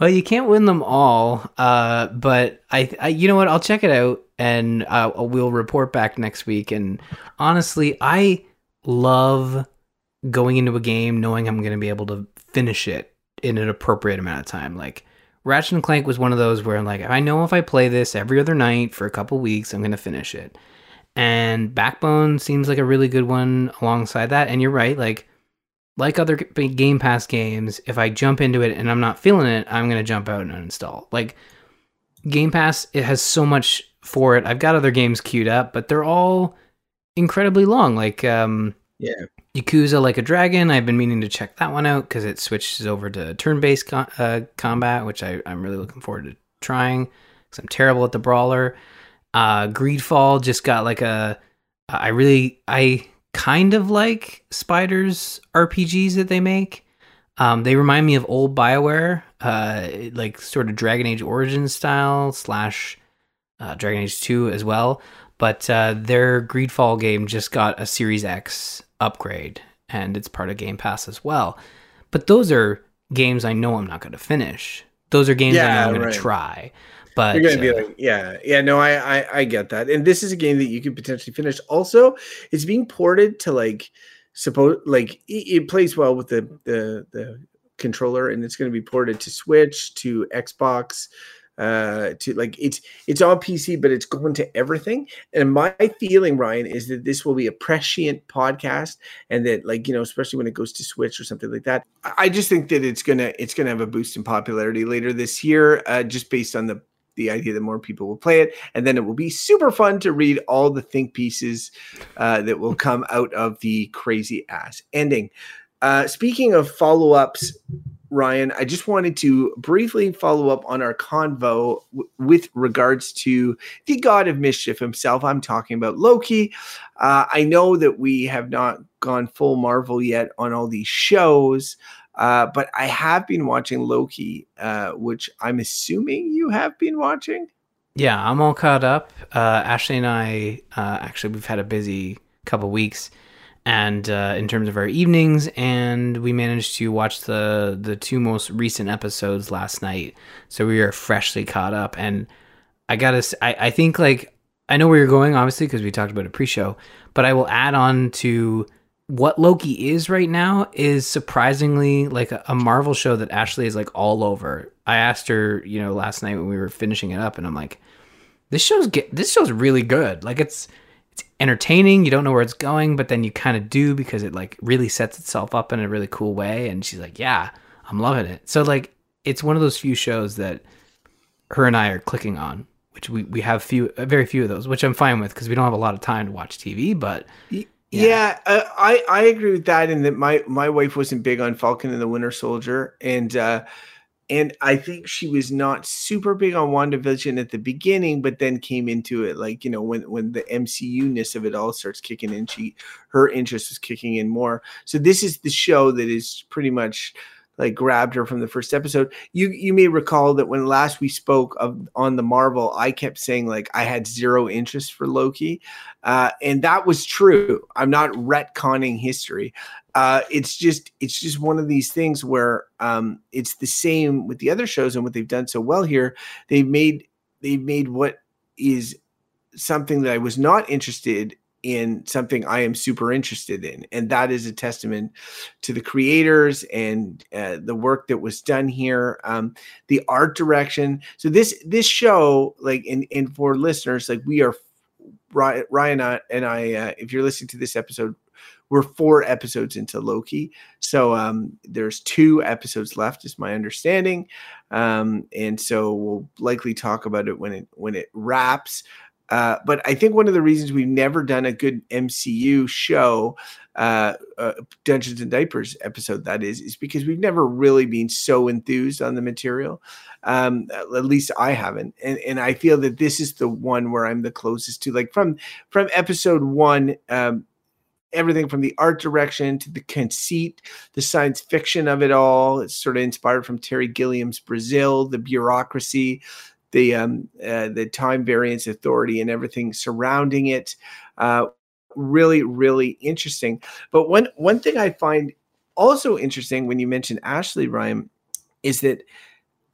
well, you can't win them all, uh, but I, I, you know what? I'll check it out and uh, we'll report back next week. And honestly, I love going into a game knowing I'm going to be able to finish it in an appropriate amount of time. Like Ratchet and Clank was one of those where I'm like, I know if I play this every other night for a couple weeks, I'm going to finish it. And Backbone seems like a really good one alongside that. And you're right, like like other Game Pass games, if I jump into it and I'm not feeling it, I'm going to jump out and uninstall. Like Game Pass, it has so much for it. I've got other games queued up, but they're all incredibly long. Like um yeah. Yakuza Like a Dragon, I've been meaning to check that one out because it switches over to turn-based co- uh, combat, which I, I'm really looking forward to trying because I'm terrible at the brawler. Uh, Greedfall just got like a. I really I kind of like Spiders RPGs that they make. Um, they remind me of old Bioware, uh, like sort of Dragon Age Origins style slash uh, Dragon Age 2 as well. But uh, their Greedfall game just got a Series X upgrade, and it's part of Game Pass as well. But those are games I know I'm not going to finish. Those are games yeah, I know I'm going right. to try. But you're gonna be like, yeah, yeah, no, I, I, I get that, and this is a game that you could potentially finish. Also, it's being ported to like suppose like it, it plays well with the the the controller, and it's going to be ported to Switch, to Xbox, uh, to like it's it's on PC, but it's going to everything. And my feeling, Ryan, is that this will be a prescient podcast, and that like you know, especially when it goes to Switch or something like that. I just think that it's gonna it's gonna have a boost in popularity later this year, uh, just based on the the idea that more people will play it, and then it will be super fun to read all the think pieces uh, that will come out of the crazy ass ending. Uh, speaking of follow ups, Ryan, I just wanted to briefly follow up on our convo w- with regards to the god of mischief himself. I'm talking about Loki. Uh, I know that we have not gone full Marvel yet on all these shows. Uh, but I have been watching Loki, uh, which I'm assuming you have been watching. Yeah, I'm all caught up. Uh, Ashley and I, uh, actually, we've had a busy couple weeks, and uh, in terms of our evenings, and we managed to watch the the two most recent episodes last night, so we are freshly caught up. And I gotta, I, I think like I know where you're going, obviously, because we talked about a pre-show, but I will add on to what Loki is right now is surprisingly like a, a, Marvel show that Ashley is like all over. I asked her, you know, last night when we were finishing it up, and I'm like, this show's get this show's really good. Like it's it's entertaining. You don't know where it's going, but then you kind of do because it like really sets itself up in a really cool way. And she's like, yeah, I'm loving it. So like it's one of those few shows that her and I are clicking on. Which we, we have few very few of those, which I'm fine with because we don't have a lot of time to watch TV. But yeah, yeah uh, I I agree with that. And that my my wife wasn't big on Falcon and the Winter Soldier, and uh, and I think she was not super big on WandaVision at the beginning, but then came into it like you know when when the MCU ness of it all starts kicking in, she her interest was kicking in more. So this is the show that is pretty much like grabbed her from the first episode. You you may recall that when last we spoke of on the Marvel, I kept saying like I had zero interest for Loki, uh, and that was true. I'm not retconning history. Uh, it's just it's just one of these things where um, it's the same with the other shows and what they've done so well here. They've made they've made what is something that I was not interested in something I am super interested in. And that is a testament to the creators and uh, the work that was done here, um, the art direction. So this this show, like, and, and for listeners, like we are Ryan and I, uh, if you're listening to this episode, we're four episodes into Loki. So um, there's two episodes left, is my understanding. Um, and so we'll likely talk about it when it when it wraps. Uh, but I think one of the reasons we've never done a good MCU show, uh, uh, Dungeons and Diapers episode, that is, is because we've never really been so enthused on the material. Um, at least I haven't, and and I feel that this is the one where I'm the closest to. Like from from episode one, um, everything from the art direction to the conceit, the science fiction of it all. It's sort of inspired from Terry Gilliam's Brazil, the bureaucracy, the um, uh, the time variance authority and everything surrounding it. Uh, really, really interesting. But one one thing I find also interesting when you mention Ashley Ryan is that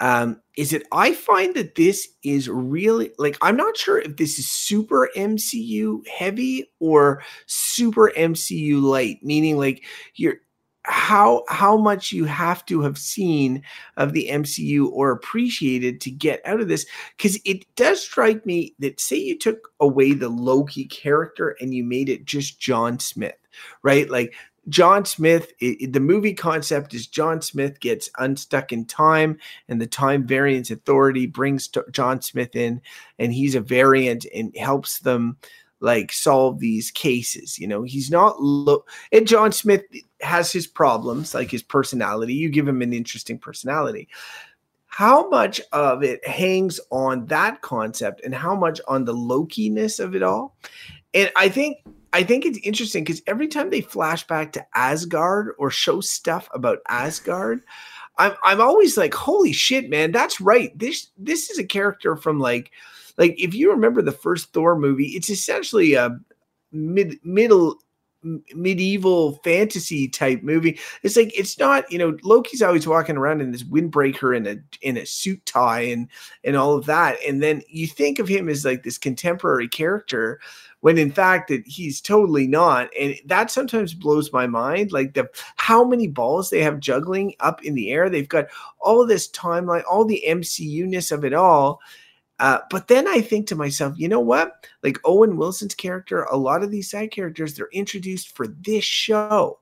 um, is that I find that this is really like I'm not sure if this is super MCU heavy or super MCU light, meaning like you're how how much you have to have seen of the MCU or appreciated to get out of this. Because it does strike me that say you took away the Loki character and you made it just John Smith right? Like John Smith it, the movie concept is John Smith gets unstuck in time and the time variance authority brings John Smith in and he's a variant and helps them like solve these cases. You know, he's not look and John Smith has his problems, like his personality. You give him an interesting personality. How much of it hangs on that concept and how much on the Loki-ness of it all? And I think I think it's interesting because every time they flash back to Asgard or show stuff about Asgard, I'm I'm always like, holy shit, man, that's right. This this is a character from like like if you remember the first Thor movie, it's essentially a mid middle medieval fantasy type movie. It's like it's not, you know, Loki's always walking around in this windbreaker and a in a suit tie and and all of that. And then you think of him as like this contemporary character when in fact that he's totally not. And that sometimes blows my mind like the how many balls they have juggling up in the air. They've got all this timeline all the mcu-ness of it all uh, but then I think to myself, you know what? Like Owen Wilson's character, a lot of these side characters, they're introduced for this show.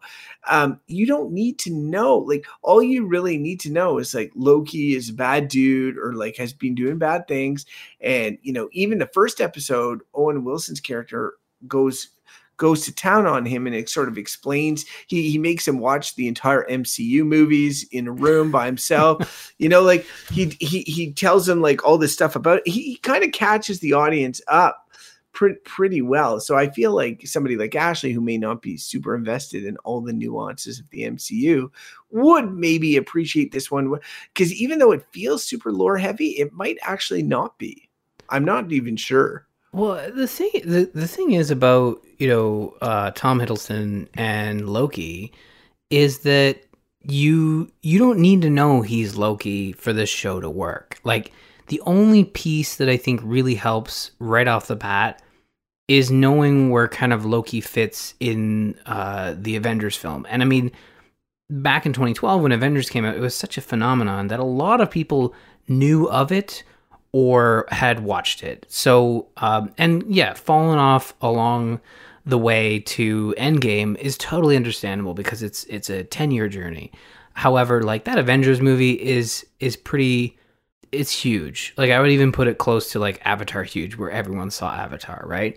Um, you don't need to know. Like all you really need to know is like Loki is a bad dude or like has been doing bad things. And you know, even the first episode, Owen Wilson's character goes goes to town on him and it sort of explains he he makes him watch the entire MCU movies in a room by himself. you know, like he he he tells him like all this stuff about it. he, he kind of catches the audience up pretty pretty well. So I feel like somebody like Ashley who may not be super invested in all the nuances of the MCU would maybe appreciate this one because even though it feels super lore heavy, it might actually not be. I'm not even sure. Well, the thing the, the thing is about you know uh, Tom Hiddleston and Loki is that you you don't need to know he's Loki for this show to work. Like the only piece that I think really helps right off the bat is knowing where kind of Loki fits in uh, the Avengers film. And I mean, back in 2012 when Avengers came out, it was such a phenomenon that a lot of people knew of it or had watched it. So, um, and yeah, falling off along the way to Endgame is totally understandable because it's it's a ten year journey. However, like that Avengers movie is is pretty it's huge. Like I would even put it close to like Avatar huge where everyone saw Avatar, right?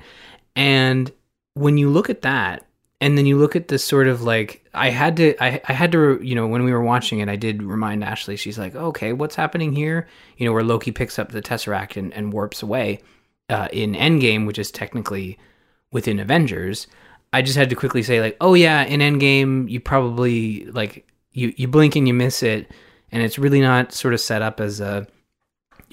And when you look at that and then you look at this sort of like i had to I, I had to you know when we were watching it i did remind ashley she's like okay what's happening here? You know where loki picks up the tesseract and, and warps away uh, in endgame which is technically within avengers. I just had to quickly say like oh yeah in endgame you probably like you you blink and you miss it and it's really not sort of set up as a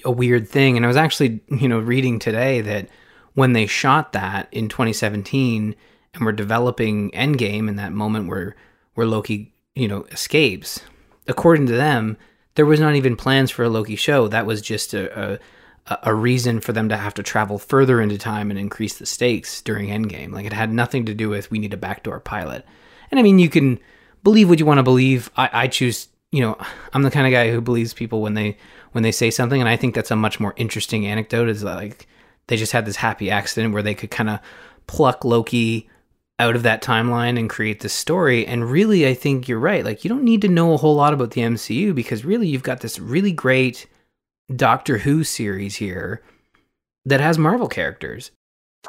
a weird thing. And i was actually you know reading today that when they shot that in 2017 and we're developing Endgame in that moment where where Loki, you know, escapes. According to them, there was not even plans for a Loki show. That was just a, a a reason for them to have to travel further into time and increase the stakes during Endgame. Like it had nothing to do with we need a backdoor pilot. And I mean, you can believe what you want to believe. I, I choose, you know, I'm the kind of guy who believes people when they when they say something, and I think that's a much more interesting anecdote. Is like they just had this happy accident where they could kind of pluck Loki out of that timeline and create this story. And really, I think you're right. Like, you don't need to know a whole lot about the MCU because really, you've got this really great Doctor Who series here that has Marvel characters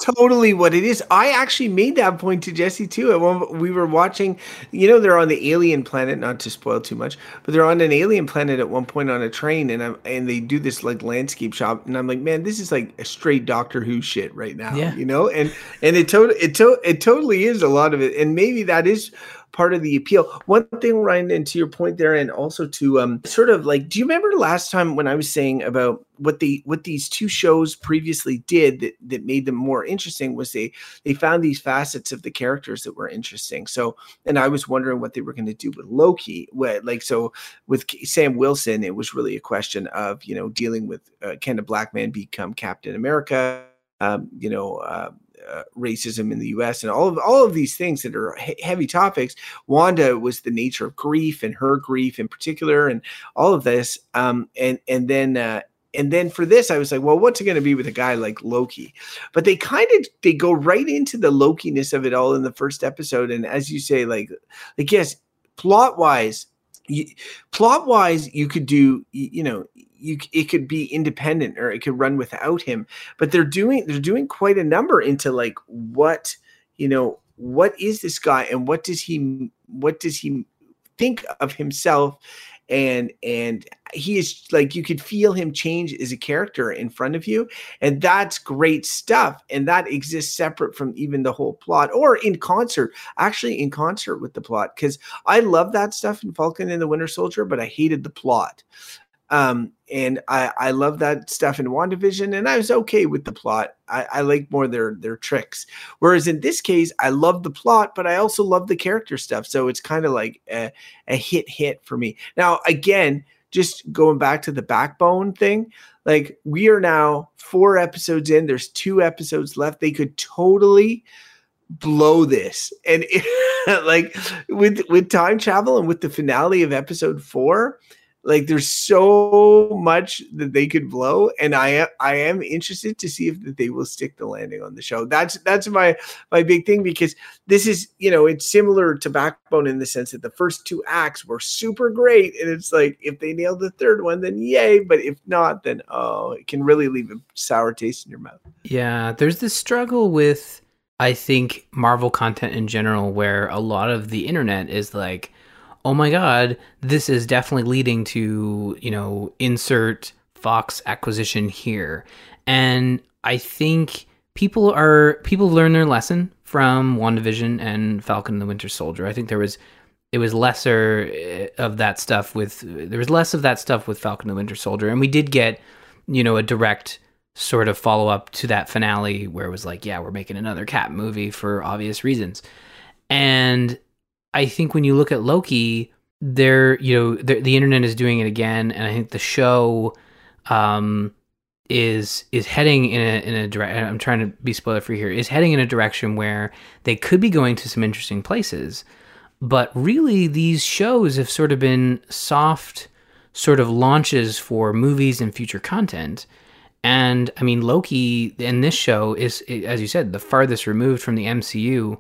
totally what it is. I actually made that point to Jesse too. At one, we were watching, you know, they're on the alien planet. Not to spoil too much, but they're on an alien planet at one point on a train, and I'm and they do this like landscape shop, and I'm like, man, this is like a straight Doctor Who shit right now, yeah. you know. And and it totally it to- it totally is a lot of it, and maybe that is part of the appeal. One thing, Ryan, and to your point there, and also to um, sort of like, do you remember last time when I was saying about what the what these two shows previously did that that made them more interesting was they they found these facets of the characters that were interesting. So, and I was wondering what they were going to do with Loki. What like so with Sam Wilson, it was really a question of you know dealing with uh, can a black man become Captain America? Um, you know. Uh, uh, racism in the U.S. and all of all of these things that are he- heavy topics. Wanda was the nature of grief and her grief in particular, and all of this. Um, and and then uh, and then for this, I was like, well, what's it going to be with a guy like Loki? But they kind of they go right into the Lokiness of it all in the first episode, and as you say, like like yes, plot wise, plot wise, you could do you know you it could be independent or it could run without him. But they're doing they're doing quite a number into like what you know what is this guy and what does he what does he think of himself and and he is like you could feel him change as a character in front of you and that's great stuff and that exists separate from even the whole plot or in concert actually in concert with the plot because i love that stuff in falcon and the winter soldier but i hated the plot Um, and I, I love that stuff in WandaVision, and I was okay with the plot. I, I like more their their tricks. Whereas in this case, I love the plot, but I also love the character stuff. So it's kind of like a, a hit hit for me. Now, again, just going back to the backbone thing, like we are now four episodes in. There's two episodes left. They could totally blow this and it, like with with time travel and with the finale of episode four like there's so much that they could blow, and I am I am interested to see if they will stick the landing on the show. That's that's my my big thing because this is you know it's similar to Backbone in the sense that the first two acts were super great, and it's like if they nail the third one, then yay. But if not, then oh, it can really leave a sour taste in your mouth. Yeah, there's this struggle with I think Marvel content in general, where a lot of the internet is like oh my god, this is definitely leading to, you know, insert Fox acquisition here. And I think people are people learn their lesson from WandaVision and Falcon and the Winter Soldier. I think there was it was lesser eh, of that stuff with there was less of that stuff with Falcon and the Winter Soldier and we did get, you know, a direct sort of follow up to that finale where it was like, yeah, we're making another cat movie for obvious reasons. And I think when you look at Loki, there, you know, the, the internet is doing it again, and I think the show um, is is heading in a in a direction. I'm trying to be spoiler free here. Is heading in a direction where they could be going to some interesting places, but really these shows have sort of been soft sort of launches for movies and future content. And I mean, Loki in this show is, as you said, the farthest removed from the MCU.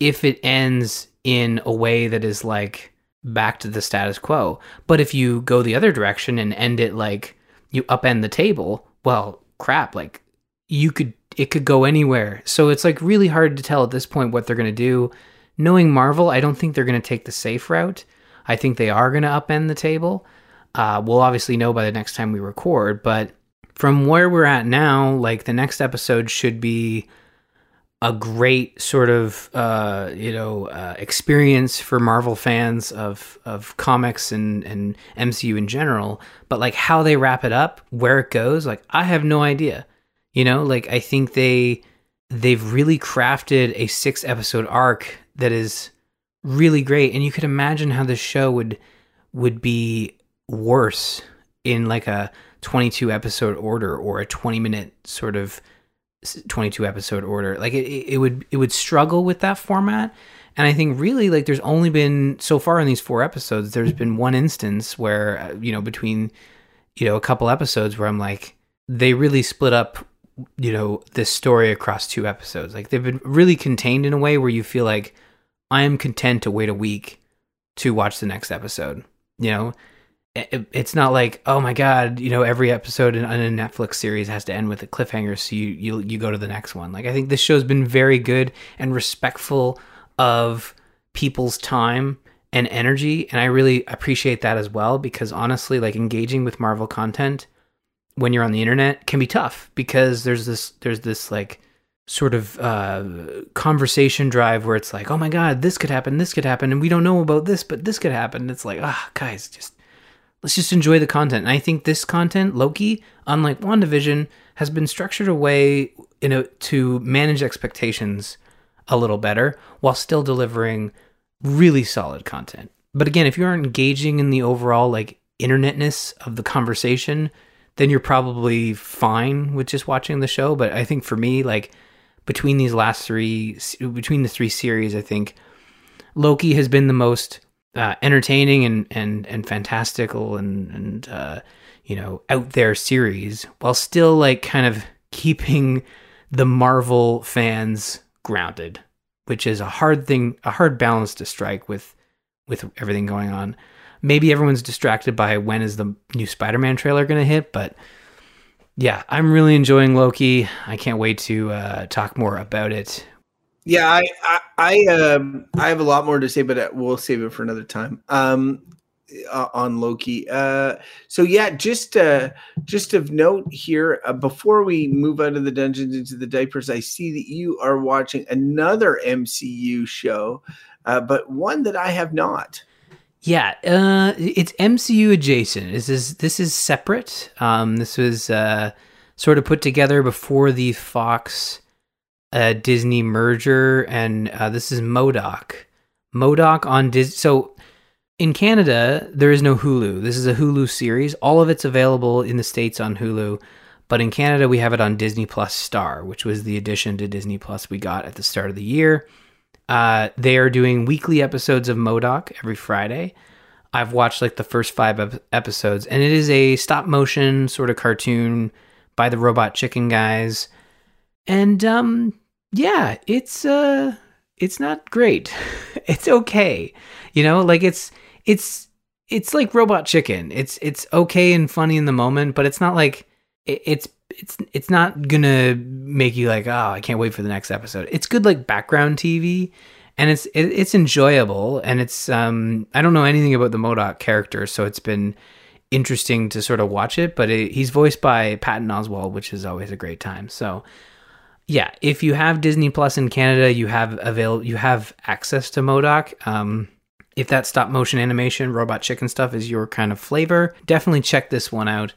If it ends in a way that is like back to the status quo. But if you go the other direction and end it like you upend the table, well, crap, like you could it could go anywhere. So it's like really hard to tell at this point what they're going to do. Knowing Marvel, I don't think they're going to take the safe route. I think they are going to upend the table. Uh, we'll obviously know by the next time we record, but from where we're at now, like the next episode should be a great sort of uh, you know uh, experience for Marvel fans of of comics and and MCU in general. But like how they wrap it up, where it goes, like I have no idea. You know, like I think they they've really crafted a six episode arc that is really great, and you could imagine how the show would would be worse in like a 22 episode order or a 20 minute sort of 22 episode order. Like it, it would it would struggle with that format. And i think really like there's only been so far in these four episodes there's been one instance where uh, you know between you know a couple episodes where i'm like they really split up you know this story across two episodes. Like they've been really contained in a way where you feel like i am content to wait a week to watch the next episode you know it's not like oh my god you know every episode in, in, a netflix series has to end with a cliffhanger so you, you you go to the next one. Like i think this show's been very good and respectful of people's time and energy and i really appreciate that as well because honestly like engaging with marvel content when you're on the internet can be tough because there's this there's this like sort of uh, conversation drive where it's like oh my god this could happen this could happen and we don't know about this but this could happen. It's like ah guys just let's just enjoy the content. And I think this content, Loki, unlike WandaVision, has been structured a way in a, to manage expectations a little better while still delivering really solid content. But again, if you aren't engaging in the overall like internetness of the conversation, then you're probably fine with just watching the show. But I think for me, like between these last three, between the three series, I think Loki has been the most uh, entertaining and and and fantastical and and uh, you know out there series while still like kind of keeping the Marvel fans grounded, which is a hard thing, a hard balance to strike with with everything going on. Maybe everyone's distracted by when is the new Spider-Man trailer going to hit, but yeah, I'm really enjoying Loki. I can't wait to uh, talk more about it yeah, I I I, um, I have a lot more to say, but uh, we'll save it for another time. Um, uh, on Loki. Uh, so yeah, just uh, just of note here, uh, before we move out of the dungeons into the diapers, I see that you are watching another MCU show, uh, but one that I have not. Yeah, uh, it's MCU adjacent. This is this is separate. Um, this was uh, sort of put together before the Fox uh, Disney merger, and uh, this is Modoc. M.O.D.O.K. on Disney. So in Canada, there is no Hulu. This is a Hulu series. All of it's available in the states on Hulu, but in Canada, we have it on Disney Plus Star, which was the addition to Disney Plus we got at the start of the year. Uh, they are doing weekly episodes of M.O.D.O.K. every Friday. I've watched like the first five ep- episodes, and it is a stop motion sort of cartoon by the Robot Chicken guys. And um, yeah, it's uh, it's not great. it's okay, you know, like it's it's it's like Robot Chicken. It's it's okay and funny in the moment, but it's not like it, it's it's it's not gonna make you like oh I can't wait for the next episode. It's good like background TV, and it's it, it's enjoyable, and it's um I don't know anything about the M.O.D.O.K character, so it's been interesting to sort of watch it. But it, he's voiced by Patton Oswalt, which is always a great time. So yeah, if you have Disney Plus in Canada, you have avail you have access to M.O.D.O.K. Um, if that stop motion animation, robot chicken stuff is your kind of flavor, definitely check this one out.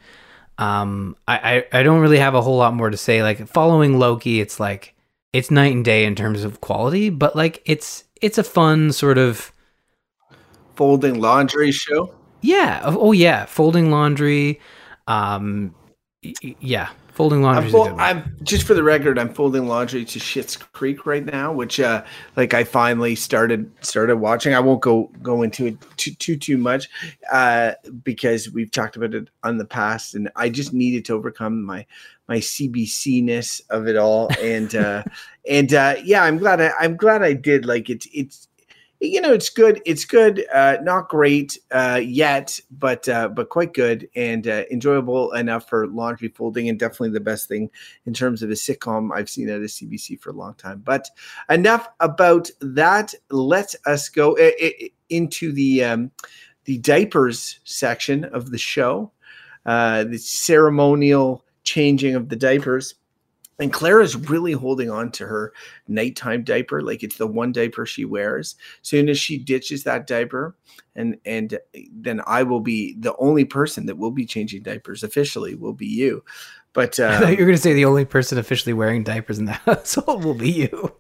Um, I, I, I don't really have a whole lot more to say. Like following Loki, it's like it's night and day in terms of quality, but like it's it's a fun sort of folding laundry show. Yeah. Oh, oh yeah, folding laundry. Um, yeah, Folding laundry. I'm, I'm, just for the record, I'm folding laundry to Schitt's Creek right now, which uh, like I finally started started watching. I won't go go into it too too too much uh, because we've talked about it on the past, and I just needed to overcome my my CBC ness of it all, and uh, and uh, yeah, I'm glad I, I'm glad I did. Like it's it's you know it's good it's good uh not great uh yet but uh but quite good and uh, enjoyable enough for laundry folding and definitely the best thing in terms of a sitcom i've seen at a cbc for a long time. But enough about that. Let us go uh, into the um the diapers section of the show uh the ceremonial changing of the diapers and Clara's really holding on to her nighttime diaper, like it's the one diaper she wears. Soon as she ditches that diaper, and and then I will be the only person that will be changing diapers officially. Will be you, but um, you're going to say the only person officially wearing diapers in the household will be you.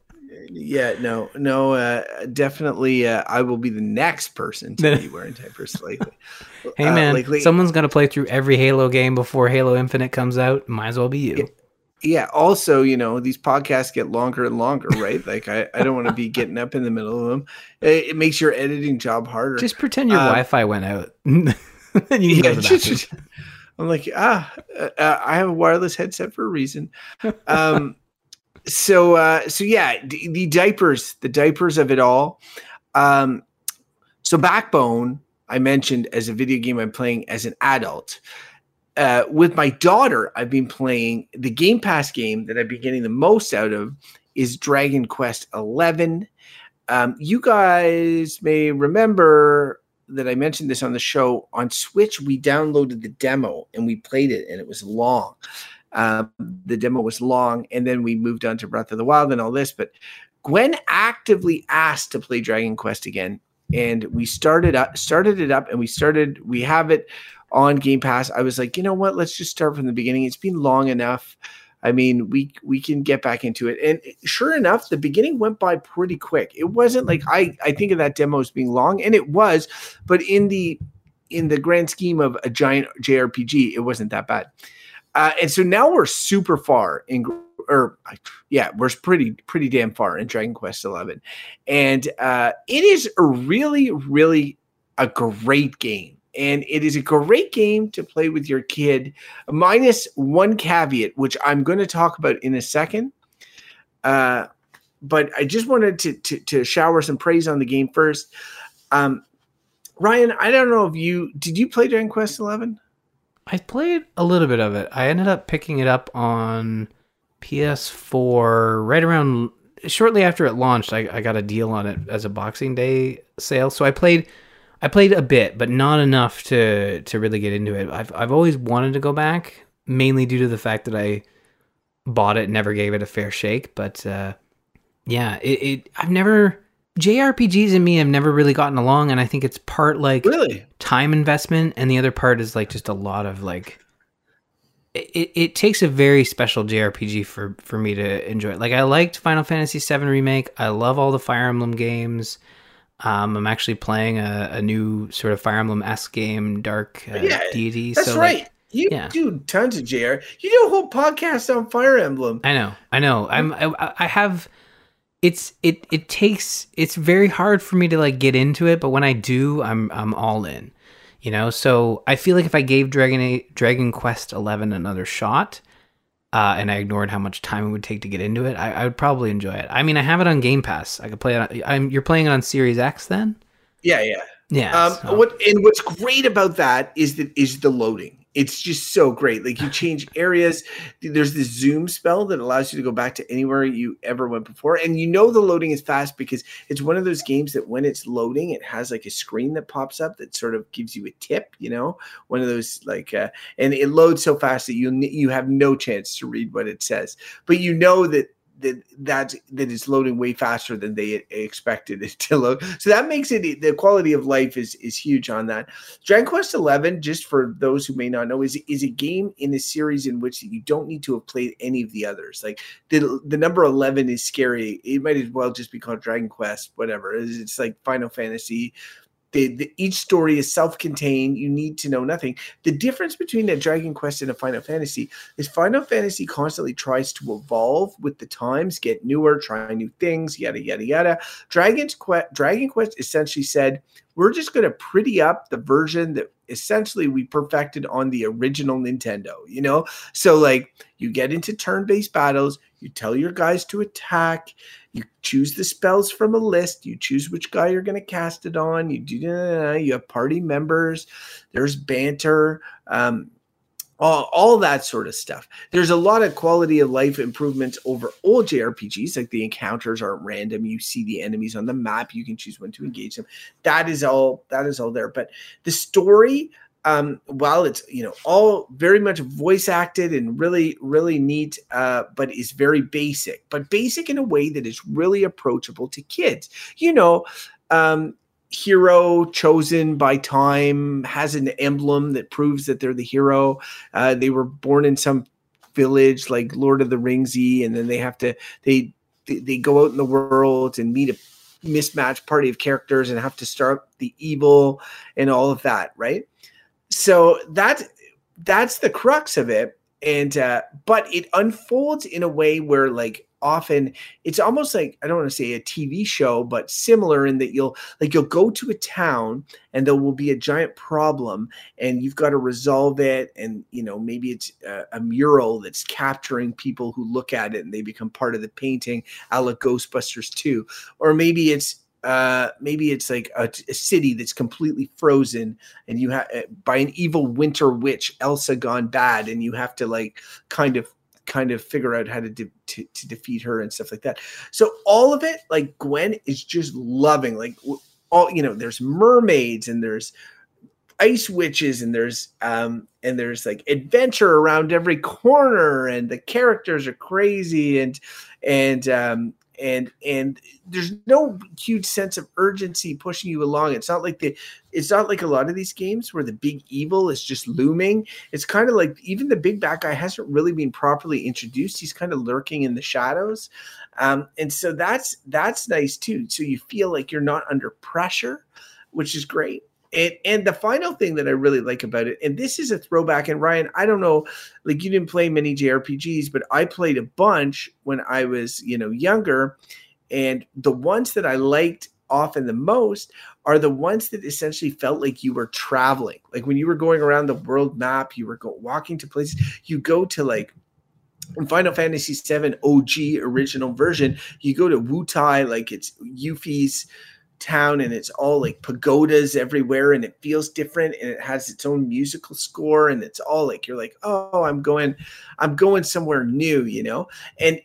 Yeah, no, no, uh, definitely. Uh, I will be the next person to be wearing diapers. Lately. hey man, uh, someone's going to play through every Halo game before Halo Infinite comes out. Might as well be you. Yeah also you know these podcasts get longer and longer right? Like i, I don't want to be getting up in the middle of them. It, it, makes your editing job harder. Just pretend your um, wi-fi went out. Then you yeah, just, i'm like ah uh, uh, i have a wireless headset for a reason. Um so uh so yeah the, the diapers the diapers of it all. Um so backbone i mentioned as a video game i'm playing as an adult uh, with my daughter, I've been playing the Game Pass game that I've been getting the most out of is Dragon Quest Eleven. Um, you guys may remember that I mentioned this on the show on Switch. We downloaded the demo and we played it, and it was long. Um, the demo was long, and then we moved on to Breath of the Wild and all this. But Gwen actively asked to play Dragon Quest again, and we started up, started it up, and we started. We have it on Game Pass, I was like, you know what? Let's just start from the beginning. It's been long enough. I mean, we we can get back into it. And sure enough, the beginning went by pretty quick. It wasn't like I I think of that demo as being long, and it was, but in the in the grand scheme of a giant JRPG, it wasn't that bad. Uh, and so now we're super far in, or yeah, we're pretty pretty damn far in Dragon Quest Eleven, and uh, it is a really really a great game and it is a great game to play with your kid, minus one caveat, which I'm going to talk about in a second. Uh, but I just wanted to, to, to shower some praise on the game first. Um, Ryan, I don't know if you did you play Dragon Quest Eleven? I played a little bit of it. I ended up picking it up on PS4 right around shortly after it launched. I, I got a deal on it as a Boxing Day sale, so I played I played a bit, but not enough to to really get into it. I've I've always wanted to go back, mainly due to the fact that I bought it, never gave it a fair shake. But uh, yeah, it, it I've never JRPGs and me have never really gotten along, and I think it's part like really time investment, and the other part is like just a lot of like. It, it takes a very special JRPG for for me to enjoy. Like I liked Final Fantasy VII remake. I love all the Fire Emblem games. Um, I'm actually playing a, a new sort of Fire Emblem esque game, Dark uh, Yeah, Deity. that's so, right. Like, you yeah. do tons of JR. You do a whole podcast on Fire Emblem. I know, I know. I'm, I, I have. It's it it takes. It's very hard for me to like get into it, but when I do, I'm I'm all in. You know, so I feel like if I gave Dragon Dragon Quest Eleven another shot, uh, and I ignored how much time it would take to get into it, I, I would probably enjoy it. I mean, I have it on Game Pass. I could play it. On, I'm you're playing it on Series X then? Yeah, yeah. Yeah. Um, so- what and what's great about that is that is the loading. It's just so great. Like you change areas. There's this zoom spell that allows you to go back to anywhere you ever went before, and you know the loading is fast because it's one of those games that when it's loading, it has like a screen that pops up that sort of gives you a tip. You know, one of those like, uh, and it loads so fast that you you have no chance to read what it says, but you know that that that that it's loading way faster than they expected it to load. So that makes it the quality of life is is huge on that. Dragon Quest Eleven, just for those who may not know, is is a game in a series in which you don't need to have played any of the others. Like the the number eleven is scary. It might as well just be called Dragon Quest, whatever. It's, it's like Final Fantasy. The, the, each story is self-contained. You need to know nothing. The difference between a Dragon Quest and a Final Fantasy is Final Fantasy constantly tries to evolve with the times, get newer, try new things, yada yada yada. Dragon's Quest, Dragon Quest essentially said, "We're just going to pretty up the version that essentially we perfected on the original Nintendo." You know, so like you get into turn-based battles, you tell your guys to attack, you choose the spells from a list, you choose which guy you're going to cast it on, you do you have party members, there's banter. Um, all, all that sort of stuff. There's a lot of quality of life improvements over old JRPGs, like the encounters aren't random. You see the enemies on the map, you can choose when to engage them. That is all that is all there. But the story, um, while it's you know all very much voice acted and really really neat, uh, but is very basic, but basic in a way that is really approachable to kids. You know, um, hero chosen by time has an emblem that proves that they're the hero. Uh, they were born in some village like Lord of the Ringsy, and then they have to they they, go out in the world and meet a mismatched party of characters and have to start the evil and all of that, right? So that that's the crux of it. And uh, but it unfolds in a way where like often it's almost like I don't want to say a TV show, but similar in that you'll like you'll go to a town and there will be a giant problem and you've got to resolve it. And you know maybe it's a, a mural that's capturing people who look at it and they become part of the painting, a la Ghostbusters 2, or maybe it's uh maybe it's like a, a, city that's completely frozen and you have by an evil winter witch elsa gone bad and you have to like kind of kind of figure out how to, de- to, to defeat her and stuff like that. So all of it like gwen is just loving like all you know there's mermaids and there's ice witches and there's um and there's like adventure around every corner and the characters are crazy and and um and and there's no huge sense of urgency pushing you along. It's not like the it's not like a lot of these games where the big evil is just looming. It's kind of like even the big bad guy hasn't really been properly introduced. He's kind of lurking in the shadows. Um, and so that's that's nice too. So you feel like you're not under pressure which is great and and the final thing that I really like about it, and this is a throwback, and Ryan, I don't know, like you didn't play many JRPGs, but I played a bunch when I was, you know, younger. And the ones that I liked often the most are the ones that essentially felt like you were traveling. Like when you were going around the world map, you were go, walking to places, you go to like in Final Fantasy VII OG original version, you go to Wutai, like it's Yuffie's town and it's all like pagodas everywhere and it feels different and it has its own musical score and it's all like you're like oh i'm going i'm going somewhere new you know? And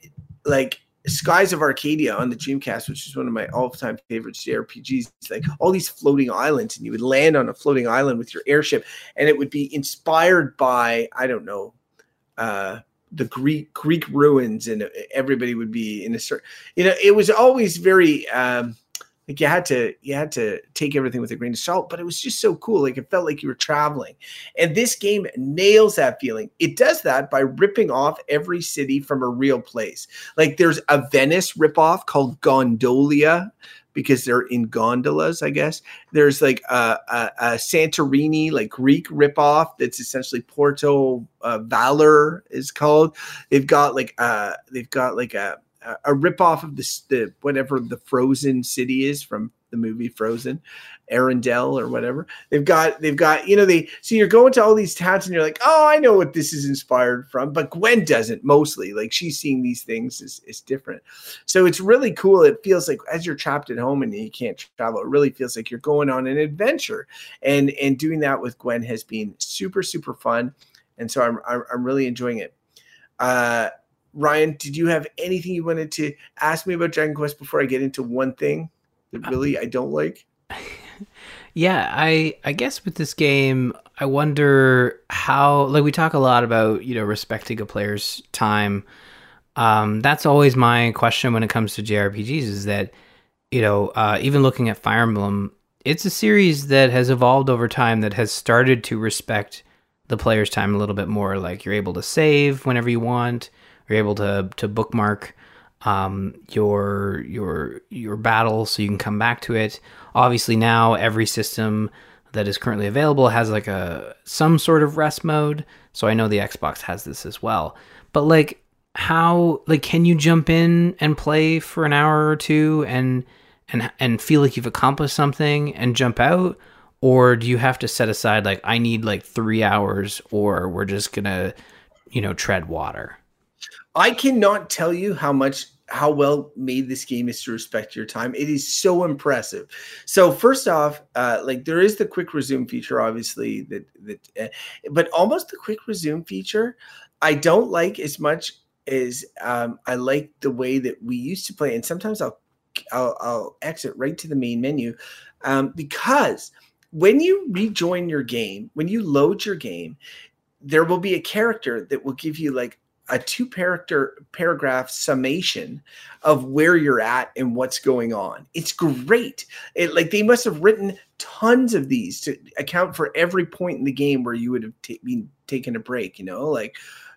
like skies of arcadia on the dreamcast which is one of my all-time favorite jrpgs like all these floating islands and you would land on a floating island with your airship and it would be inspired by i don't know uh the greek greek ruins and everybody would be in a certain you know it was always very um like you had to you had to take everything with a grain of salt but it was just so cool like it felt like you were traveling and this game nails that feeling it does that by ripping off every city from a real place like there's a venice ripoff called gondolia because they're in gondolas, I guess. There's like a, a, a Santorini, like Greek ripoff that's essentially Porto uh, Valor is called. They've got like a, they've got like a a ripoff of the, the whatever the Frozen city is from the movie Frozen, Arendelle or whatever. They've got they've got you know they so you're going to all these towns and you're like oh I know what this is inspired from, but Gwen doesn't mostly like she's seeing these things is is different. So it's really cool. It feels like as you're trapped at home and you can't travel, it really feels like you're going on an adventure, and and doing that with Gwen has been super super fun, and so I'm I'm, I'm really enjoying it. Uh, Ryan, did you have anything you wanted to ask me about Dragon Quest before I get into one thing that uh, really I don't like? yeah, I I guess with this game, I wonder how like we talk a lot about, you know, respecting a player's time. Um, that's always my question when it comes to JRPGs is that, you know, uh, even looking at Fire Emblem, it's a series that has evolved over time that has started to respect the player's time a little bit more. Like you're able to save whenever you want you're able to to bookmark um, your your your battle so you can come back to it. Obviously, now every system that is currently available has like a some sort of rest mode. So I know the Xbox has this as well. But like how like can you jump in and play for an hour or two and and and feel like you've accomplished something and jump out or do you have to set aside like I need like 3 hours or we're just going to you know tread water? I cannot tell you how much how well made this game is to respect your time. It is so impressive. So first off, uh, like there is the quick resume feature, obviously that that, uh, but almost the quick resume feature, I don't like as much as um, I like the way that we used to play. And sometimes I'll I'll, I'll exit right to the main menu um, because when you rejoin your game, when you load your game, there will be a character that will give you like a two character paragraph summation of where you're at and what's going on. It's great. It like they must have written tons of these to account for every point in the game where you would have t- been taken a break, you know, like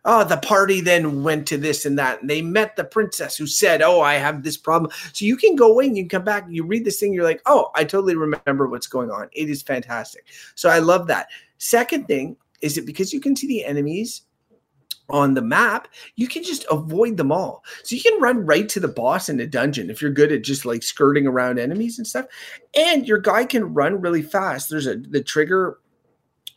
oh, the party then went to this and that. And they met the princess who said, Oh, I have this problem. So you can go in, you can come back, you read this thing, you're like, Oh, I totally remember what's going on. It is fantastic. So I love that. Second thing is it because you can see the enemies on the map, you can just avoid them all. So you can run right to the boss in a dungeon if you're good at just like skirting around enemies and stuff. And your guy can run really fast. There's a the trigger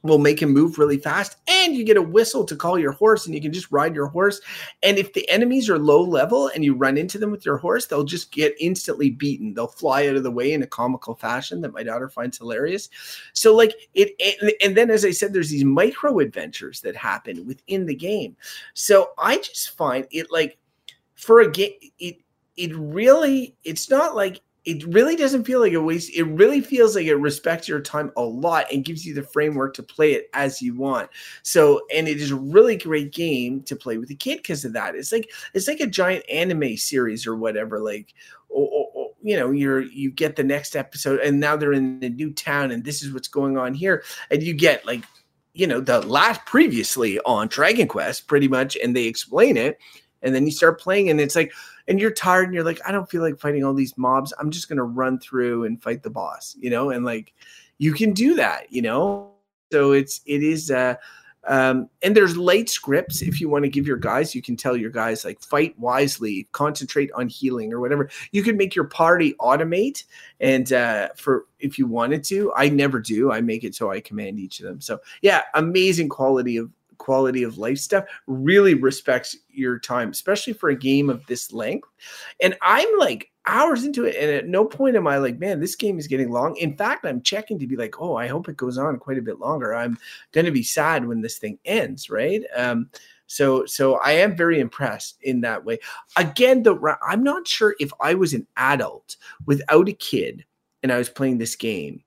will make him move really fast and you get a whistle to call your horse and you can just ride your horse. And if the enemies are low level and you run into them with your horse they'll just get instantly beaten. They'll fly out of the way in a comical fashion that my daughter finds hilarious. So like it and, then as i said there's these micro adventures that happen within the game. So i just find it like for a game it it really it's not like it really doesn't feel like a waste. It really feels like it respects your time a lot and gives you the framework to play it as you want. So, and it is a really great game to play with a kid because of that. It's like it's like a giant anime series or whatever. Like, or, or, you know, you're you get the next episode, and now they're in the new town, and this is what's going on here, and you get like, you know, the last previously on Dragon Quest, pretty much, and they explain it, and then you start playing, and it's like and you're tired and you're like, I don't feel like fighting all these mobs. I'm just gonna run through and fight the boss, you know, and like you can do that, you know. So it's it is uh um, and there's late scripts if you want to give your guys, you can tell your guys like fight wisely, concentrate on healing or whatever. You can make your party automate, and uh, for if you wanted to, I never do. I make it so I command each of them. So yeah, amazing quality of quality of life stuff really respects your time, especially for a game of this length. And I'm like hours into it, and at no point am I like, man, this game is getting long. In fact, I'm checking to be like, oh, I hope it goes on quite a bit longer. I'm going to be sad when this thing ends, right? Um, so, so I am very impressed in that way. Again, the I'm not sure if I was an adult without a kid and I was playing this game,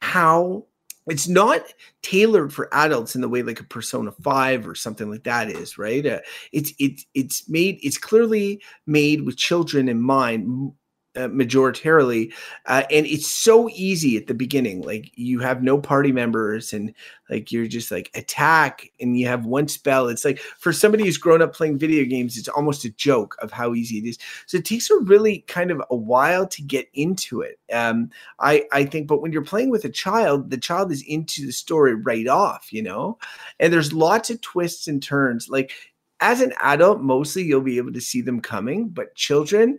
how it's not tailored for adults in the way like a persona 5 or something like that is right? Uh, it's it's it's made it's clearly made with children in mind uh, majoritarily uh, and it's so easy at the beginning like you have no party members and like you're just like attack and you have one spell. It's like for somebody who's grown up playing video games it's almost a joke of how easy it is. So it takes a really kind of a while to get into it um, i i think but when you're playing with a child the child is into the story right off you know? And there's lots of twists and turns like as an adult mostly you'll be able to see them coming but children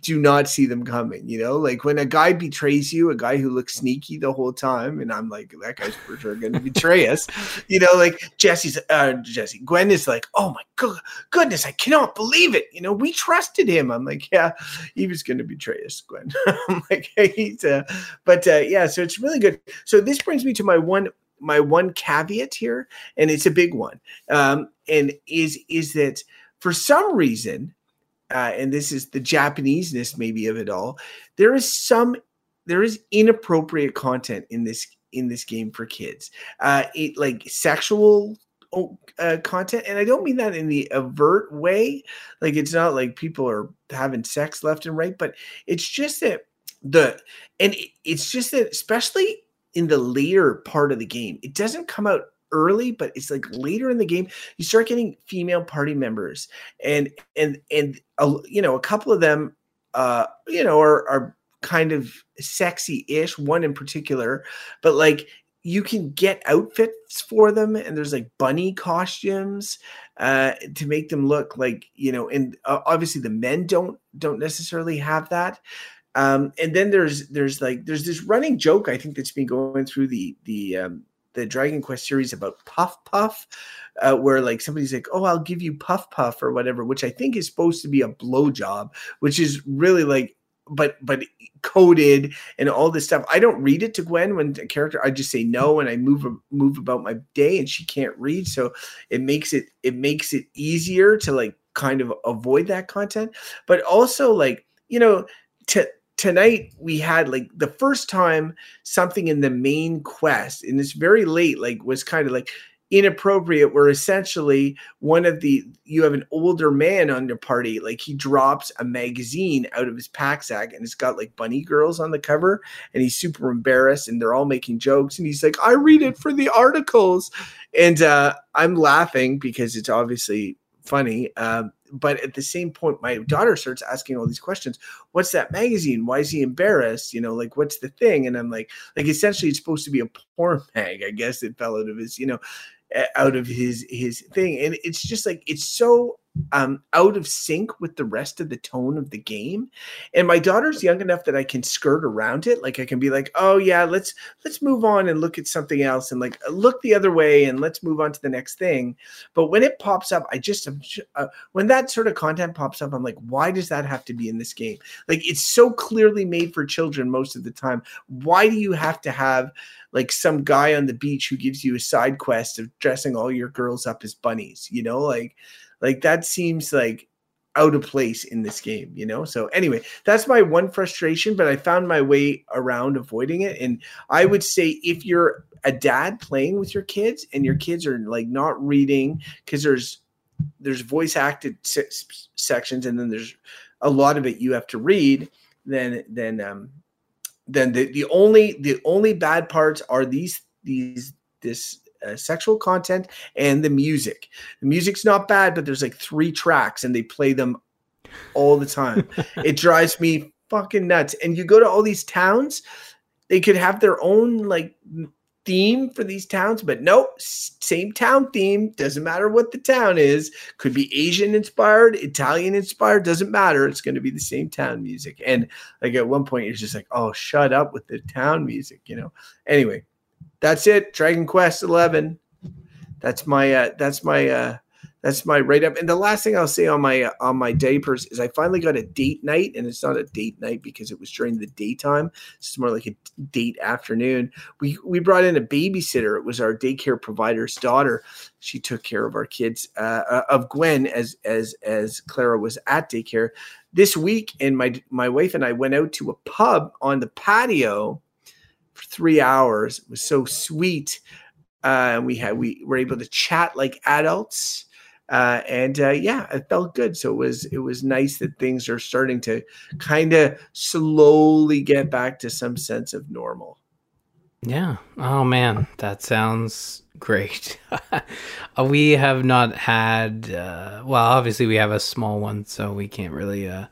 do not see them coming. You know, like when a guy betrays you, a guy who looks sneaky the whole time, and I'm like, that guy's for sure going to betray us. You know, like Jesse's, uh, Jesse, Gwen is like, oh my god, goodness, I cannot believe it. You know, we trusted him. I'm like, yeah, he was going to betray us, Gwen. I'm like, he's, uh, but uh, yeah, so it's really good. So this brings me to my one my one caveat here, and it's a big one, um, and is is that for some reason uh, and this is the Japaneseness maybe of it all. There is some there is inappropriate content in this in this game for kids. Uh, it like sexual uh, content, and I don't mean that in the overt way. Like it's not like people are having sex left and right, but it's just that the and it's just that especially in the later part of the game, it doesn't come out early, but it's like later in the game you start getting female party members, and and and you know a couple of them, uh, you know, are are kind of sexy-ish. One in particular, but like you can get outfits for them and there's like bunny costumes uh to make them look like you know and uh, obviously the men don't don't necessarily have that um and then there's there's like there's this running joke i think that's been going through the the um the Dragon Quest series about Puff Puff, uh, where like somebody's like, "Oh, I'll give you Puff Puff" or whatever, which I think is supposed to be a blowjob, which is really like, but but coded and all this stuff. I don't read it to Gwen when a character. I just say no and I move move about my day, and she can't read, so it makes it it makes it easier to like kind of avoid that content, but also like you know to tonight we had like the first time something in the main quest and it's very late like was kind of like inappropriate where essentially one of the you have an older man on your party like he drops a magazine out of his pack sack and it's got like bunny girls on the cover and he's super embarrassed and they're all making jokes and he's like i read it for the articles. And uh i'm laughing because it's obviously funny um but at the same point, my mm-hmm. daughter starts asking all these questions. What's that magazine? Why is he embarrassed? You know, like what's the thing? And I'm like, like essentially, it's supposed to be a porn mag. I guess it fell out of his, you know, out of his his thing, and it's just like it's so um, out of sync with the rest of the tone of the game. And my daughter's young enough that I can skirt around it. Like I can be like, oh yeah, let's let's move on and look at something else and like look the other way and let's move on to the next thing. But when it pops up, I just uh, when that sort of content pops up, I'm like, why does that have to be in this game? Like it's so clearly made for children most of the time. Why do you have to have like some guy on the beach who gives you a side quest of dressing all your girls up as bunnies? You know, like like that seems like out of place in this game, you know? So anyway, that's my one frustration, but I found my way around avoiding it. And I would say if you're a dad playing with your kids and your kids are like not reading because there's there's voice acted se- sections and then there's a lot of it you have to read then then um then the, the only the only bad parts are these these this uh, sexual content and the music. The music's not bad, but there's like three tracks and they play them all the time. it drives me fucking nuts. And you go to all these towns, they could have their own like theme for these towns, but nope, same town theme. Doesn't matter what the town is. Could be Asian inspired, Italian inspired. Doesn't matter. It's going to be the same town music. And like at one point, you're just like, oh, shut up with the town music, you know. Anyway, that's it. Dragon Quest Eleven. That's my uh, that's my uh, that's my write up. And the last thing I'll say on my uh, on my diapers is I finally got a date night, and it's not a date night because it was during the daytime. It's more like a date afternoon. We we brought in a babysitter. It was our daycare provider's daughter. She took care of our kids uh, uh of Gwen as as as Clara was at daycare this week. And my my wife and I went out to a pub on the patio for three hours. It was so sweet. Uh, we had we were able to chat like adults. uh, and uh, yeah, it felt good. So it was it was nice that things are starting to kind of slowly get back to some sense of normal. Yeah. Oh man, that sounds great. we have not had. Uh, well, obviously we have a small one, so we can't really uh,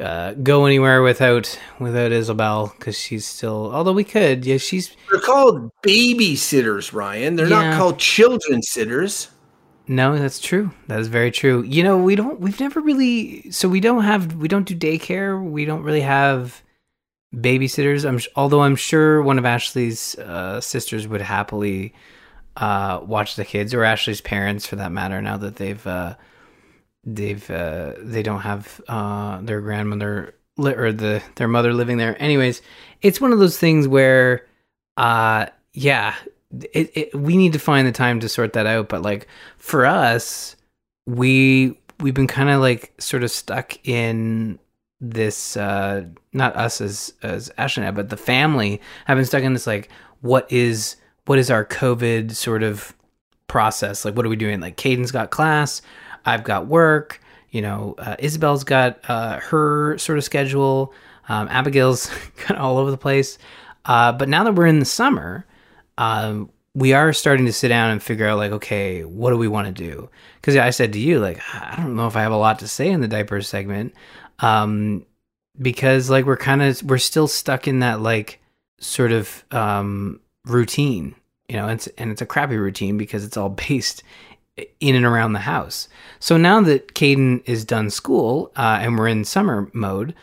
uh, go anywhere without without Isabel because she's still. Although we could, yeah, she's. They're called babysitters, Ryan. They're yeah. not called children sitters. No, that's true. That is very true. You know, we don't. We've never really. So we don't have. We don't do daycare. We don't really have babysitters. I'm although I'm sure one of Ashley's uh, sisters would happily uh, watch the kids, or Ashley's parents for that matter. Now that they've uh, they've uh, they don't have uh, their grandmother li- or the their mother living there. Anyways, it's one of those things where, uh, yeah, it, it, we need to find the time to sort that out. But like for us, we we've been kind of like sort of stuck in this uh not us as as I, but the family have been stuck in this like what is what is our COVID sort of process? Like what are we doing? Like Caden's got class, I've got work, you know, uh, Isabel's got uh, her sort of schedule, um, Abigail's kind of all over the place. Uh, but now that we're in the summer, um, we are starting to sit down and figure out like, okay, what do we want to do? Because I said to you, like, I don't know if I have a lot to say in the diapers segment um, because like we're kind of we're still stuck in that like sort of um, routine, you know, it's, and it's a crappy routine because it's all based in and around the house. So now that Caden is done school uh, and we're in summer mode,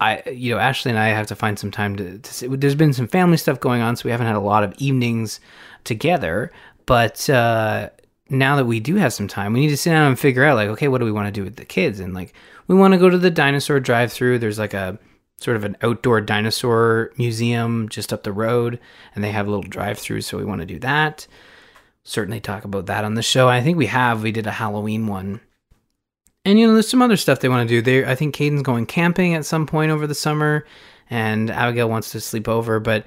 I, you know, Ashley and I have to find some time to, to. There's been some family stuff going on, so we haven't had a lot of evenings together. But uh, now that we do have some time, we need to sit down and figure out, like, okay, what do we want to do with the kids? And like, we want to go to the dinosaur drive through. There's like a sort of an outdoor dinosaur museum just up the road, and they have a little drive through, so we want to do that. Certainly talk about that on the show. I think we have. We did a Halloween one. And you know, there's some other stuff they want to do. They I think Caden's going camping at some point over the summer, and Abigail wants to sleep over, but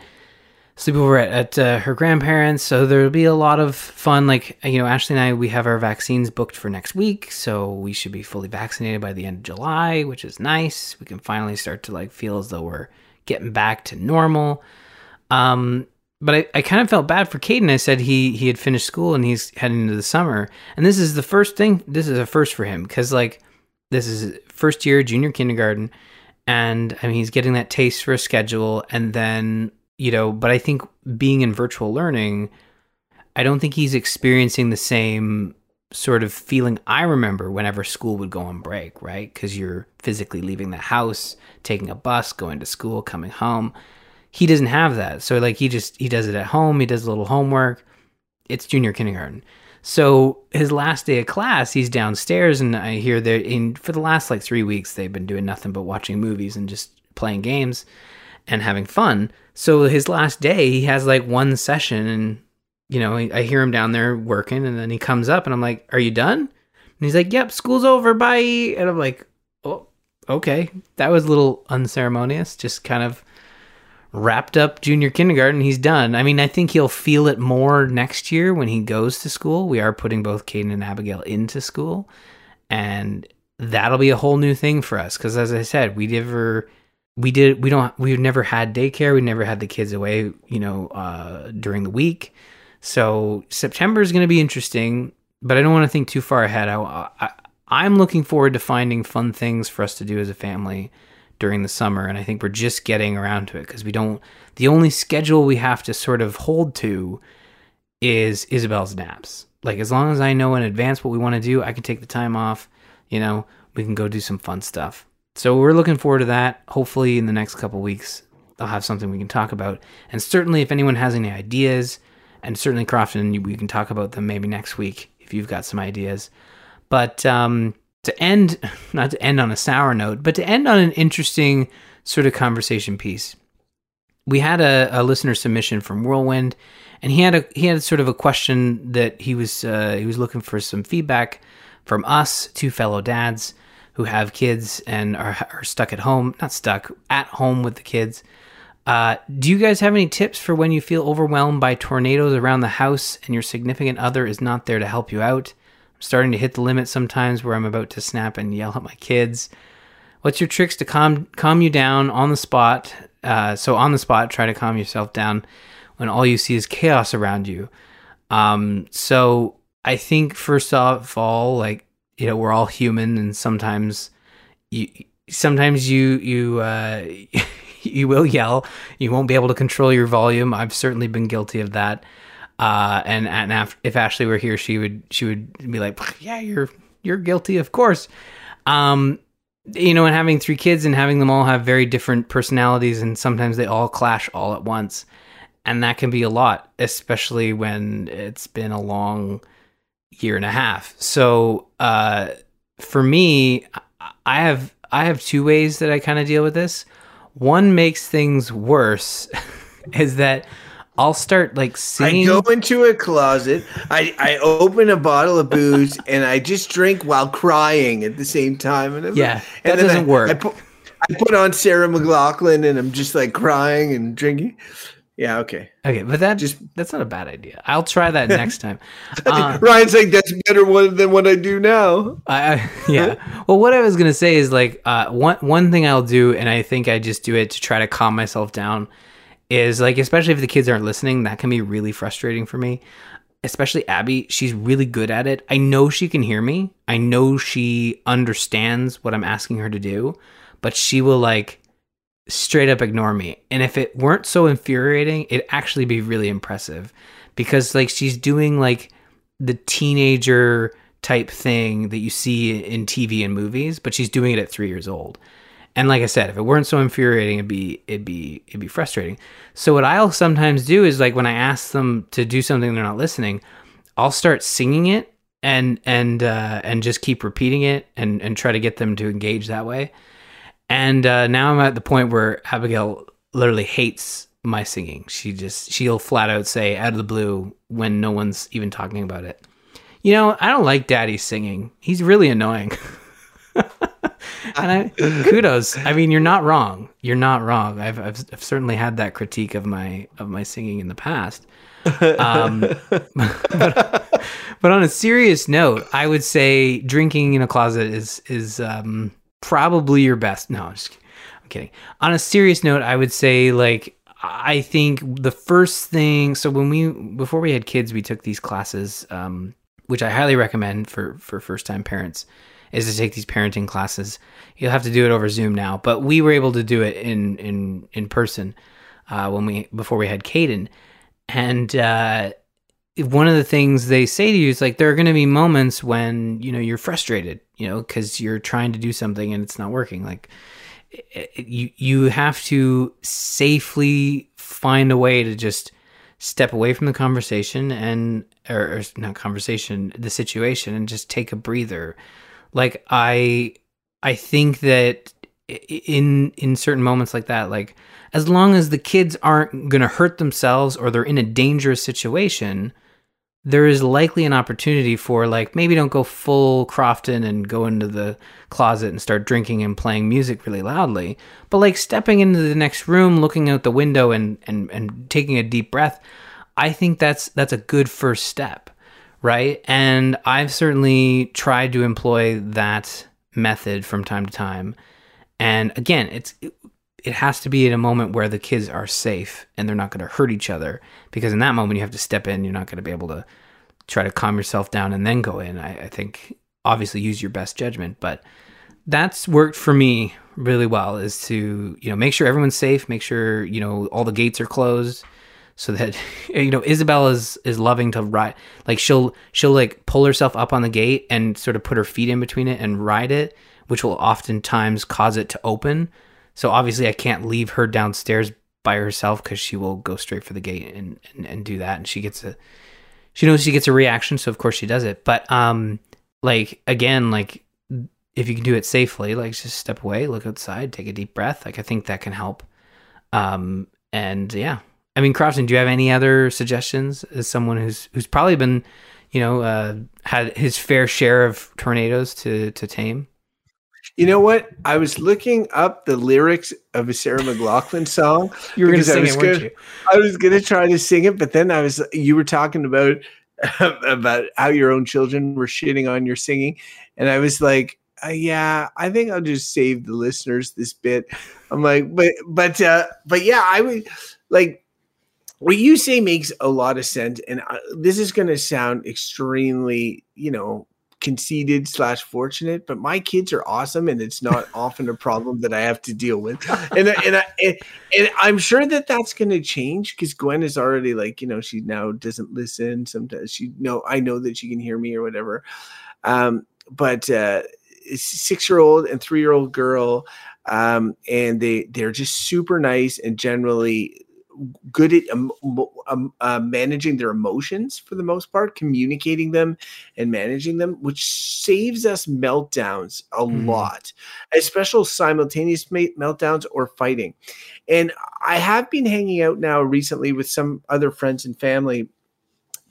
sleepover at, at uh, her grandparents. So there'll be a lot of fun. Like, you know, Ashley and I, we have our vaccines booked for next week. So we should be fully vaccinated by the end of July, which is nice. We can finally start to like feel as though we're getting back to normal. Um, but I, I kind of felt bad for Caden. I said he he had finished school and he's heading into the summer. And this is the first thing, this is a first for him because, like, this is first year junior kindergarten. And I mean, he's getting that taste for a schedule. And then you know, but I think being in virtual learning, I don't think he's experiencing the same sort of feeling I remember whenever school would go on break, right? Because you're physically leaving the house, taking a bus, going to school, coming home. He doesn't have that. So, like, he just, he does it at home, he does a little homework. It's junior kindergarten. So his last day of class, he's downstairs, and I hear that in for the last like three weeks they've been doing nothing but watching movies and just playing games and having fun. So his last day, he has like one session, and you know, I hear him down there working, and then he comes up, and I'm like, "Are you done?" And he's like, "Yep, school's over, bye." And I'm like, "Oh, okay." That was a little unceremonious, just kind of wrapped up junior kindergarten. He's done. I mean, I think he'll feel it more next year when he goes to school. We are putting both Caden and Abigail into school, and that'll be a whole new thing for us. Because as I said, we never we did we don't we've never had daycare we never had the kids away you know uh, during the week so september is going to be interesting but i don't want to think too far ahead I, I i'm looking forward to finding fun things for us to do as a family during the summer and i think we're just getting around to it because we don't the only schedule we have to sort of hold to is isabel's naps like as long as i know in advance what we want to do i can take the time off you know we can go do some fun stuff so we're looking forward to that. Hopefully, in the next couple weeks, I'll have something we can talk about. And certainly, if anyone has any ideas, and certainly Crofton, we can talk about them maybe next week if you've got some ideas. But um, to end, not to end on a sour note, but to end on an interesting sort of conversation piece, we had a, a listener submission from Whirlwind, and he had a he had sort of a question that he was uh, he was looking for some feedback from us, two fellow dads who have kids and are, are stuck at home, not stuck, at home with the kids. Uh, do you guys have any tips for when you feel overwhelmed by tornadoes around the house and your significant other is not there to help you out? Starting to hit the limit sometimes where I'm about to snap and yell at my kids. What's your tricks to calm calm you down on the spot? Uh, so on the spot, try to calm yourself down when all you see is chaos around you. Um, so I think first of all, like you know, we're all human, and sometimes you sometimes you you uh, you will yell. You won't be able to control your volume. I've certainly been guilty of that. Uh, and and af- if Ashley were here, she would she would be like, "Yeah, you're you're guilty, of course." Um, you know, and having three kids and having them all have very different personalities, and sometimes they all clash all at once, and that can be a lot, especially when it's been a long year and a half. So, uh, for me, I have I have two ways that I kind of deal with this. One makes things worse, is that I'll start like singing. I go into a closet, I, I open a bottle of booze, and I just drink while crying at the same time. And I'm, yeah, and that doesn't I, work. I put, I put on Sarah McLachlan, and I'm just like crying and drinking. Yeah, okay. Okay, but that just that's not a bad idea. I'll try that next time. Uh, Ryan's like that's better one than what I do now. I, I yeah. well, what I was gonna say is like uh, one one thing I'll do, and I think I just do it to try to calm myself down, is like especially if the kids aren't listening, that can be really frustrating for me. Especially Abby, she's really good at it. I know she can hear me. I know she understands what I'm asking her to do, but she will like straight up ignore me. And if it weren't so infuriating, it'd actually be really impressive because like she's doing like the teenager type thing that you see in TV and movies, but she's doing it at 3 years old. And like I said, if it weren't so infuriating, it'd be it'd be it'd be frustrating. So what I'll sometimes do is like when I ask them to do something they're not listening, I'll start singing it and and uh, and just keep repeating it and and try to get them to engage that way. And uh, now I'm at the point where Abigail literally hates my singing. She just she'll flat out say out of the blue when no one's even talking about it. You know, I don't like Daddy singing. He's really annoying. and I, kudos. I mean, you're not wrong. You're not wrong. I've, I've, I've certainly had that critique of my of my singing in the past. Um, but, but on a serious note, I would say drinking in a closet is is um, probably your best. No, I'm, just, I'm kidding. On a serious note, I would say like I think the first thing. So when we before we had kids, we took these classes, um, which I highly recommend for for first time parents is to take these parenting classes. You'll have to do it over Zoom now, but we were able to do it in in in person uh, when we before we had Caden, and uh, one of the things they say to you is like there are going to be moments when you know you're frustrated, you know, because you're trying to do something and it's not working. Like you you have to safely find a way to just step away from the conversation and or, or not conversation the situation and just take a breather like i i think that in in certain moments like that like as long as the kids aren't going to hurt themselves or they're in a dangerous situation there is likely an opportunity for like maybe don't go full crofton and go into the closet and start drinking and playing music really loudly but like stepping into the next room looking out the window and and and taking a deep breath i think that's that's a good first step right? And I've certainly tried to employ that method from time to time. And again, it's it has to be in a moment where the kids are safe and they're not going to hurt each other because in that moment you have to step in. You're not going to be able to try to calm yourself down and then go in. I, I think obviously use your best judgment, but that's worked for me really well is to you know make sure everyone's safe make sure you know all the gates are closed so that you know Isabel is is loving to ride like she'll she'll like pull herself up on the gate and sort of put her feet in between it and ride it which will oftentimes cause it to open. So obviously I can't leave her downstairs by herself because she will go straight for the gate and, and and do that and she gets a she knows she gets a reaction so of course she does it. But um like again like if you can do it safely like just step away look outside take a deep breath like I think that can help. Um and yeah I mean, Crofton, do you have any other suggestions as someone who's who's probably been, you know, uh, had his fair share of tornadoes to to tame? You know what? I was looking up the lyrics of a Sarah McLachlan song. you were going to sing it, weren't you? I was going to try to sing it, but then I was you were talking about about how your own children were shitting on your singing, and I was like, uh, yeah, I think I'll just save the listeners this bit. I'm like, but but uh, but yeah, I would like what you say makes a lot of sense, and uh, this is going to sound extremely, you know, conceited slash fortunate, but my kids are awesome, and it's not often a problem that I have to deal with. And and I, and, and I'm sure that that's going to change because Gwen is already like you know she now doesn't listen. Sometimes she know I know that she can hear me or whatever. Um, but uh, six year old and three year old girl, um, and they they're just super nice and generally good at um, um, uh, managing their emotions for the most part, communicating them and managing them, which saves us meltdowns a mm. lot, especially simultaneous meltdowns or fighting. And I have been hanging out now recently with some other friends and family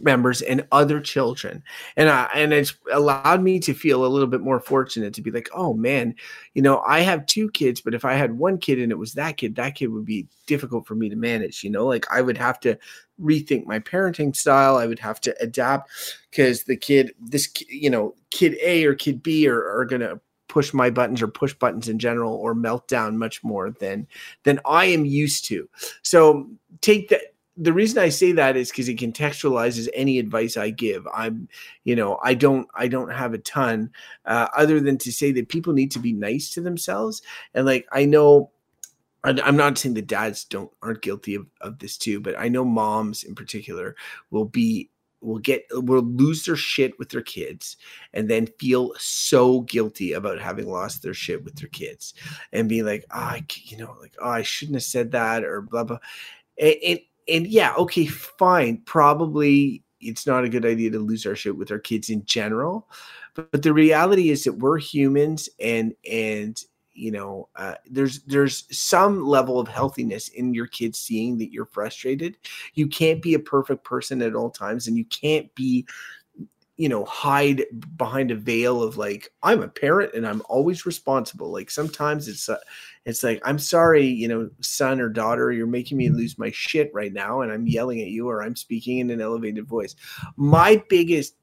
members and other children. And I, and it's allowed me to feel a little bit more fortunate to be like oh man you know i have two kids but if i had one kid and it was that kid that kid would be difficult for me to manage you know? Like i would have to rethink my parenting style. I would have to adapt because the kid this you know kid a or kid b are, are gonna push my buttons or push buttons in general or melt down much more than than I am used to. So take that the reason I say that is because it contextualizes any advice I give. I'm, you know, I don't, I don't have a ton, uh, other than to say that people need to be nice to themselves. And like, I know, I'm not saying that dads don't aren't guilty of, of this too, but I know moms in particular will be will get will lose their shit with their kids and then feel so guilty about having lost their shit with their kids and be like, oh, I, you know, like, oh, I shouldn't have said that or blah blah. And, and yeah, okay, fine. Probably it's not a good idea to lose our shit with our kids in general. But, but the reality is that we're humans and and you know uh, there's there's some level of healthiness in your kids seeing that you're frustrated you can't be a perfect person at all times and you can't be you know hide behind a veil of like i'm a parent and i'm always responsible. Like sometimes it's uh, it's like i'm sorry you know son or daughter you're making me lose my shit right now and i'm yelling at you or i'm speaking in an elevated voice. My biggest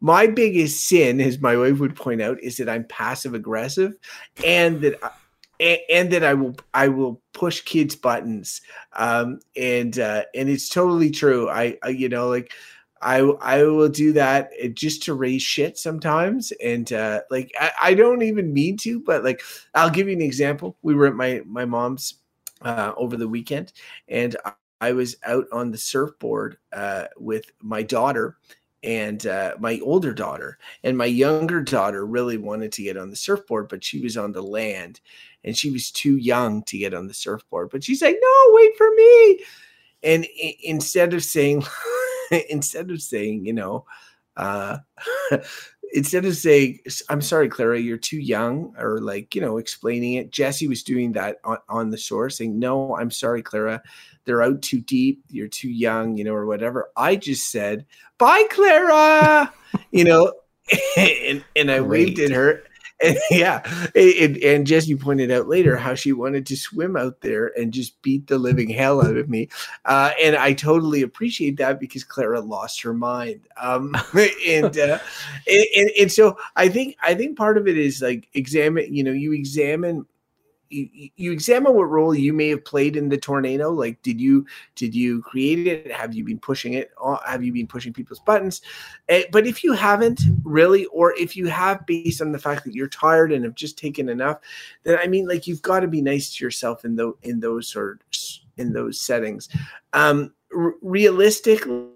my biggest sin as my wife would point out is that i'm passive aggressive and that I, and, that I will I will push kids buttons um and uh and it's totally true. I, I you know like I I will do that eh, just to raise shit sometimes, and uh, like I, I don't even mean to, but like I'll give you an example. We were at my my mom's uh, over the weekend, and I was out on the surfboard uh, with my daughter and uh, my older daughter, and my younger daughter really wanted to get on the surfboard, but she was on the land, and she was too young to get on the surfboard. But she's like, "No, wait for me." And I- instead of saying instead of saying, you know, uh, instead of saying, I'm sorry, Clara, you're too young, or like, you know, explaining it, Jesse was doing that on, on the shore, saying, No, I'm sorry, Clara, they're out too deep, you're too young, you know, or whatever. I just said, Bye, Clara, you know, and, and I Great. waved at her and, yeah, and, and Jesse pointed out later how she wanted to swim out there and just beat the living hell out of me, uh, and I totally appreciate that because Clara lost her mind. Um, and, uh, and, and and so I think I think part of it is like examine. You know, you examine you, you examine what role you may have played in the tornado like did you did you create it? Have you been pushing it have you been pushing people's buttons? Uh, but if you haven't really or if you have based on the fact that you're tired and have just taken enough then i mean like you've got to be nice to yourself in those in those sort in those settings. Um r- realistically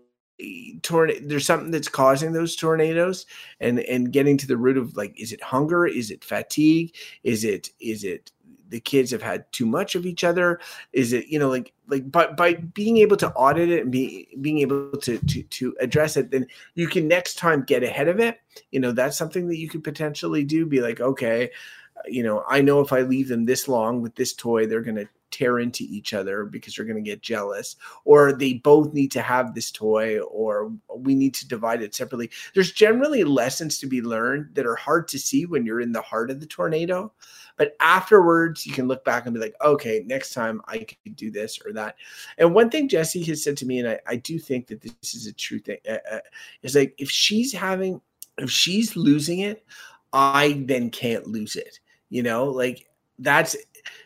tornado there's something that's causing those tornadoes and and getting to the root of like is it hunger? Is it fatigue? Is it is it the kids have had too much of each other? Is it you know like like but by being able to audit it and be being able to to to address it then you can next time get ahead of it. You know that's something that you could potentially do be like okay you know, I know if I leave them this long with this toy, they're going to tear into each other because they're going to get jealous or they both need to have this toy or we need to divide it separately. There's generally lessons to be learned that are hard to see when you're in the heart of the tornado but afterwards you can look back and be like okay next time i can do this or that. And one thing jesse has said to me and i, I do think that this is a true thing uh, uh, is like if she's having if she's losing it i then can't lose it you know? Like that's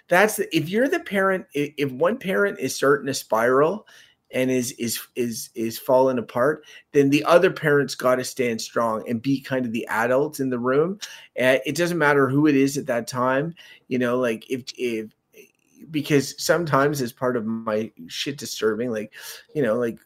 that's if you're the parent if one parent is starting to spiral and is is is is falling apart then the other parent's got to stand strong and be kind of the adult in the room uh, it doesn't matter who it is at that time you know like if if because sometimes as part of my shit disturbing like you know like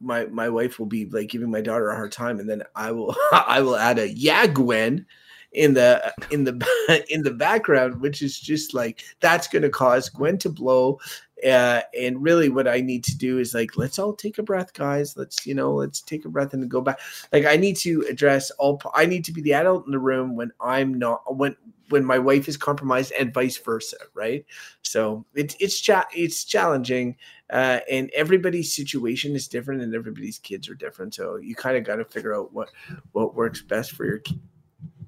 my my wife will be like giving my daughter a hard time and then i will i will add a yeah gwen in the in the in the background, which is just like that's going to cause Gwen to blow. Uh, and really, what I need to do is like, let's all take a breath, guys. Let's you know, let's take a breath and go back. Like I need to address all. I need to be the adult in the room when I'm not when when my wife is compromised and vice versa, right? So it's it's cha- it's challenging, uh, and everybody's situation is different, and everybody's kids are different. So you kind of got to figure out what what works best for your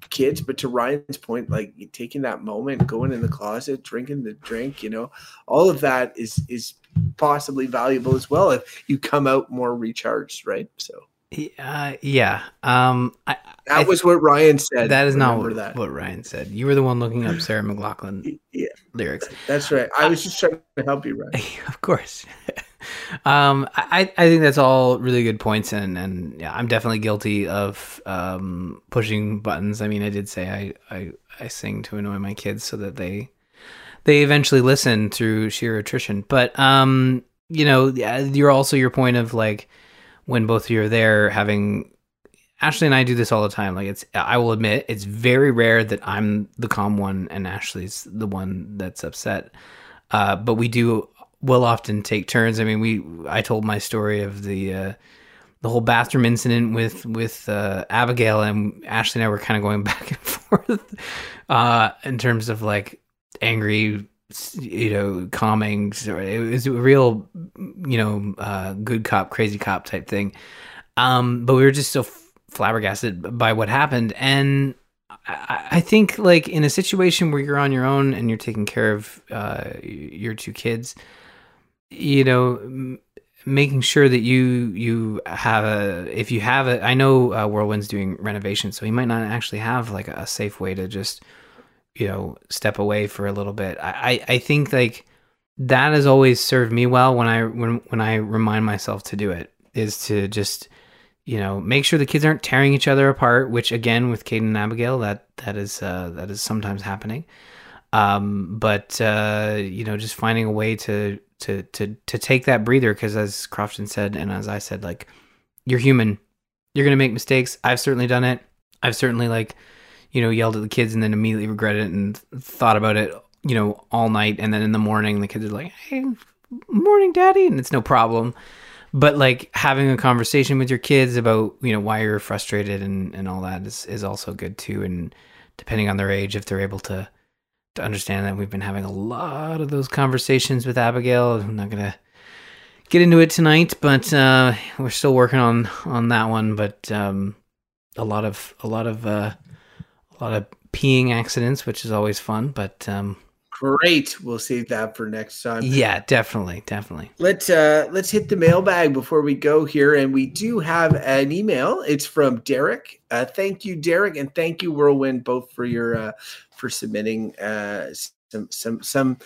kids but to ryan's point like taking that moment going in the closet drinking the drink you know all of that is is possibly valuable as well if you come out more recharged right? So uh, yeah um I, that I was what ryan said. That is not what, that. what ryan said. You were the one looking up sarah mclachlan yeah. lyrics. That's right. I was just trying to help you right of course um, I, I think that's all really good points, and and yeah, I'm definitely guilty of um, pushing buttons. I mean, I did say I, I I sing to annoy my kids so that they they eventually listen through sheer attrition. But um, you know, you're also your point of like when both of you are there having Ashley and I do this all the time. Like it's I will admit it's very rare that I'm the calm one and Ashley's the one that's upset. Uh, but we do will often take turns. I mean, we I told my story of the uh, the whole bathroom incident with with uh, Abigail and Ashley and I were kind of going back and forth uh, in terms of like angry, you know, calming. It was a real, you know, uh, good cop, crazy cop type thing. Um, but we were just so flabbergasted by what happened, and I, I think like in a situation where you're on your own and you're taking care of uh, your two kids you know making sure that you you have a if you have a i know uh, whirlwind's doing renovation so he might not actually have like a safe way to just you know step away for a little bit. I i, I think like that has always served me well when i when when i remind myself to do it is to just you know make sure the kids aren't tearing each other apart which again with Caden and Abigail that that is uh, that is sometimes happening. Um, but uh, you know just finding a way to to to to take that breather because as Crofton said and as I said, like you're human, you're gonna make mistakes. I've certainly done it. I've certainly like you know yelled at the kids and then immediately regretted it and thought about it you know all night and then in the morning the kids are like hey morning daddy and it's no problem but like having a conversation with your kids about you know why you're frustrated and and all that is is also good too and depending on their age if they're able to to understand that we've been having a lot of those conversations with Abigail. I'm not gonna get into it tonight, but uh, we're still working on on that one. But um, a lot of a lot of uh, a lot of peeing accidents, which is always fun. But um, great, we'll save that for next time. Yeah, definitely, definitely. Let's uh, let's hit the mailbag before we go here, and we do have an email. It's from Derek. Uh, thank you, Derek, and thank you, Whirlwind, both for your uh, for submitting uh, some some some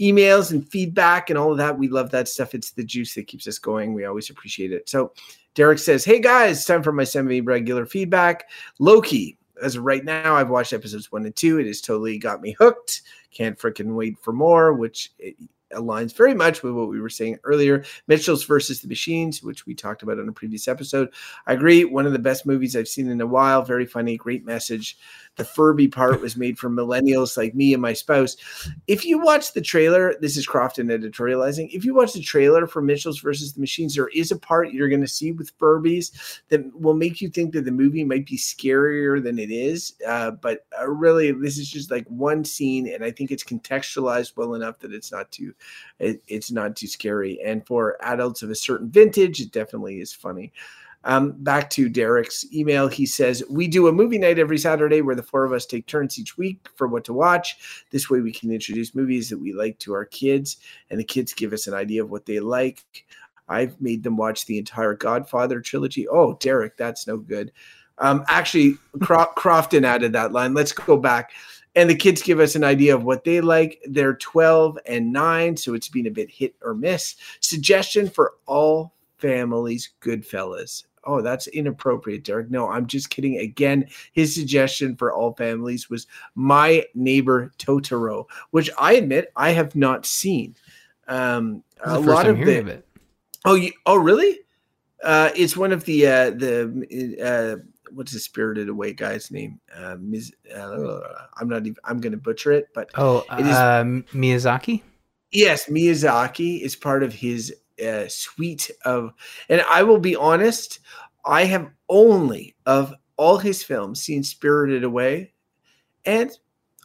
emails and feedback and all of that. We love that stuff. It's the juice that keeps us going. We always appreciate it. So Derek says, "Hey guys, time for my semi-regular feedback. Loki, as of right now, I've watched episodes one and two. It has totally got me hooked. Can't freaking wait for more. Which aligns very much with what we were saying earlier. Mitchell's versus the Machines, which we talked about on a previous episode. I agree. One of the best movies I've seen in a while. Very funny, great message. The Furby part was made for millennials like me and my spouse. If you watch the trailer, this is Crofton editorializing. If you watch the trailer for Mitchell's versus the Machines, there is a part you're going to see with Furbies that will make you think that the movie might be scarier than it is. Uh, but uh, really, this is just like one scene, and I think it's contextualized well enough that it's not too, it, it's not too scary. And for adults of a certain vintage, it definitely is funny. Um, back to Derek's email. He says, We do a movie night every Saturday where the four of us take turns each week for what to watch. This way we can introduce movies that we like to our kids, and the kids give us an idea of what they like. I've made them watch the entire Godfather trilogy. Oh, Derek, that's no good. Um, actually, Cro- Crofton added that line. Let's go back. And the kids give us an idea of what they like. They're 12 and 9, so it's been a bit hit or miss. Suggestion for all families, Goodfellas. Oh, that's inappropriate, Derek. No, I'm just kidding. Again, his suggestion for all families was My Neighbor Totoro, which I admit I have not seen. Um, a lot of the, of it. Oh, you, oh, really? Uh, it's one of the uh, the uh, what's the Spirited Away guy's name? Uh, Miz, uh, I'm not even. I'm going to butcher it, but oh, it is, uh, Miyazaki. Yes, Miyazaki is part of his uh, suite of, and I will be honest, I have only of all his films seen Spirited Away, and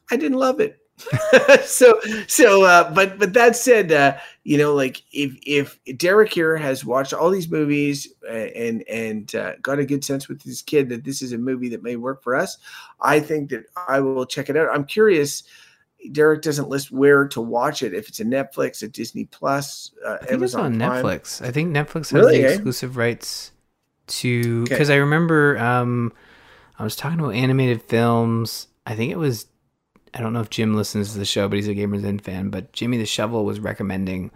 I didn't love it. so so uh, but but that said uh, you know like if if derek here has watched all these movies and and uh, got a good sense with his kid that this is a movie that may work for us i think that i will check it out i'm curious Derek doesn't list where to watch it. If it's a Netflix, a Disney Plus, uh, I think Amazon it's on Prime. Netflix. I think Netflix has really, the eh? exclusive rights to because okay. I remember um, I was talking about animated films. I think it was I don't know if Jim listens to the show, but he's a Gamers Inn fan. But Jimmy the Shovel was recommending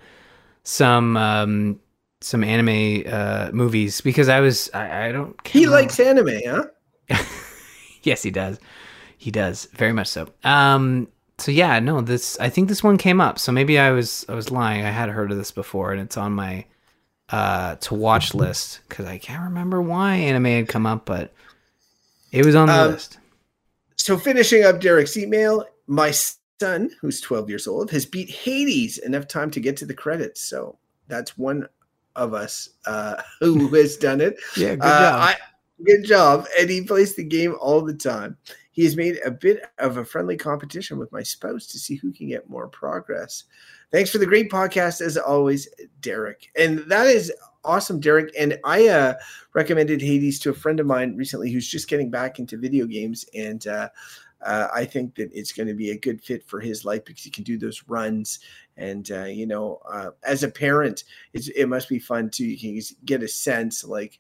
some um, some anime uh, movies because I was I, I don't. He likes anime, huh? yes, he does. He does very much so. Um, so yeah, no, this I think this one came up. So maybe I was I was lying. I had heard of this before, and it's on my uh to watch list because I can't remember why anime had come up, but it was on the um, list. So finishing up Derek's email, my son, who's 12 years old, has beat Hades enough time to get to the credits. So that's one of us uh, who has done it. yeah, good uh, job. I, good job. And he plays the game all the time. He has made a bit of a friendly competition with my spouse to see who can get more progress. Thanks for the great podcast, as always, Derek. And that is awesome, Derek. And I uh, recommended Hades to a friend of mine recently who's just getting back into video games. And uh, uh, I think that it's going to be a good fit for his life because he can do those runs. And, uh, you know, uh, as a parent, it must be fun to you can get a sense like,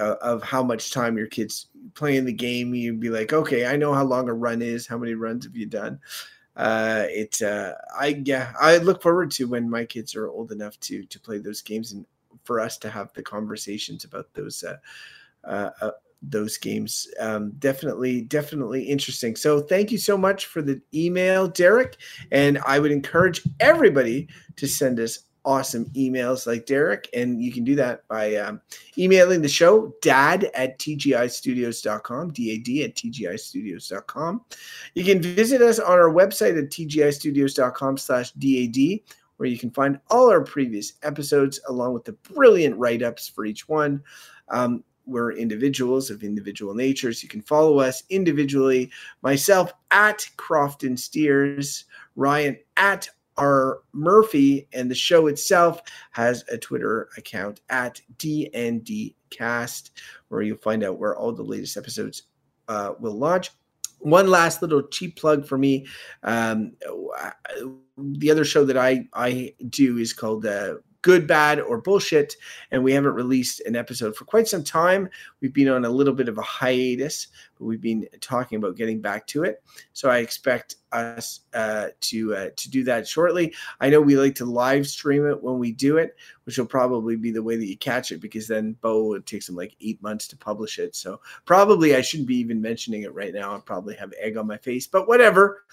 uh, of how much time your kids playing the game. You'd be like, okay, I know how long a run is. How many runs have you done? Uh, it, uh, I, yeah, I look forward to when my kids are old enough to, to play those games and for us to have the conversations about those, uh, uh, uh those games. Um, definitely, definitely interesting. So thank you so much for the email, Derek. And I would encourage everybody to send us awesome emails like Derek. And you can do that by um, emailing the show, dad at tgistudios.com, D-A-D at tgistudios.com. You can visit us on our website at tgistudios.com slash D-A-D, where you can find all our previous episodes along with the brilliant write-ups for each one. Um, we're individuals of individual natures. You can follow us individually. Myself at Crofton Steers, Ryan at R. Murphy, and the show itself has a Twitter account at DNDcast, where you'll find out where all the latest episodes uh, will launch. One last little cheap plug for me. Um, the other show that I I do is called uh, good, bad, or bullshit. And we haven't released an episode for quite some time. We've been on a little bit of a hiatus, but we've been talking about getting back to it. So I expect us uh, to uh, to do that shortly. I know we like to live stream it when we do it, which will probably be the way that you catch it because then Bo it takes him like eight months to publish it. So probably I shouldn't be even mentioning it right now. I probably have egg on my face, but whatever.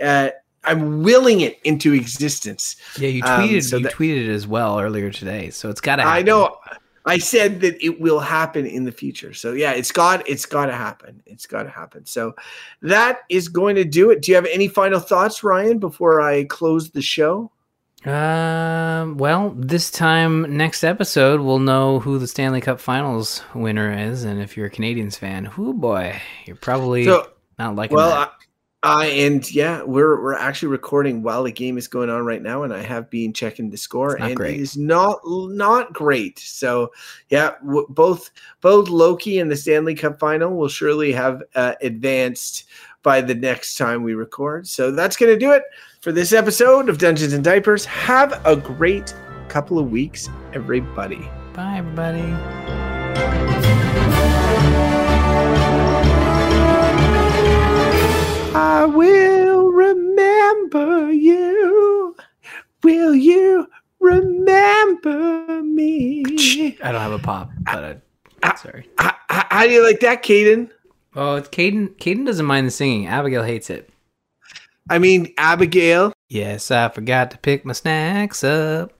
Uh, I'm willing it into existence. Yeah, you tweeted um, so you that, tweeted it as well earlier today, so it's got to. I know. I said that it will happen in the future. So yeah, it's got it's got to happen. It's got to happen. So that is going to do it. Do you have any final thoughts, Ryan, before I close the show? Um. Well, this time next episode, we'll know who the Stanley Cup Finals winner is, and if you're a Canadiens fan, whoo boy, you're probably So not liking well, I and yeah, we're we're actually recording while the game is going on right now, and I have been checking the score, and great. it is not not great. So yeah, w- both both Loki and the Stanley Cup Final will surely have uh, advanced by the next time we record. So that's going to do it for this episode of Dungeons and Diapers. Have a great couple of weeks, everybody. Bye, everybody. I will remember you. Will you remember me? I don't have a pop, but Ah. I, sorry. How, how- how do you like that, Caden? Oh, it's Caden. Caden doesn't mind the singing. Abigail hates it. I mean, Abigail. Yes, I forgot to pick my snacks up.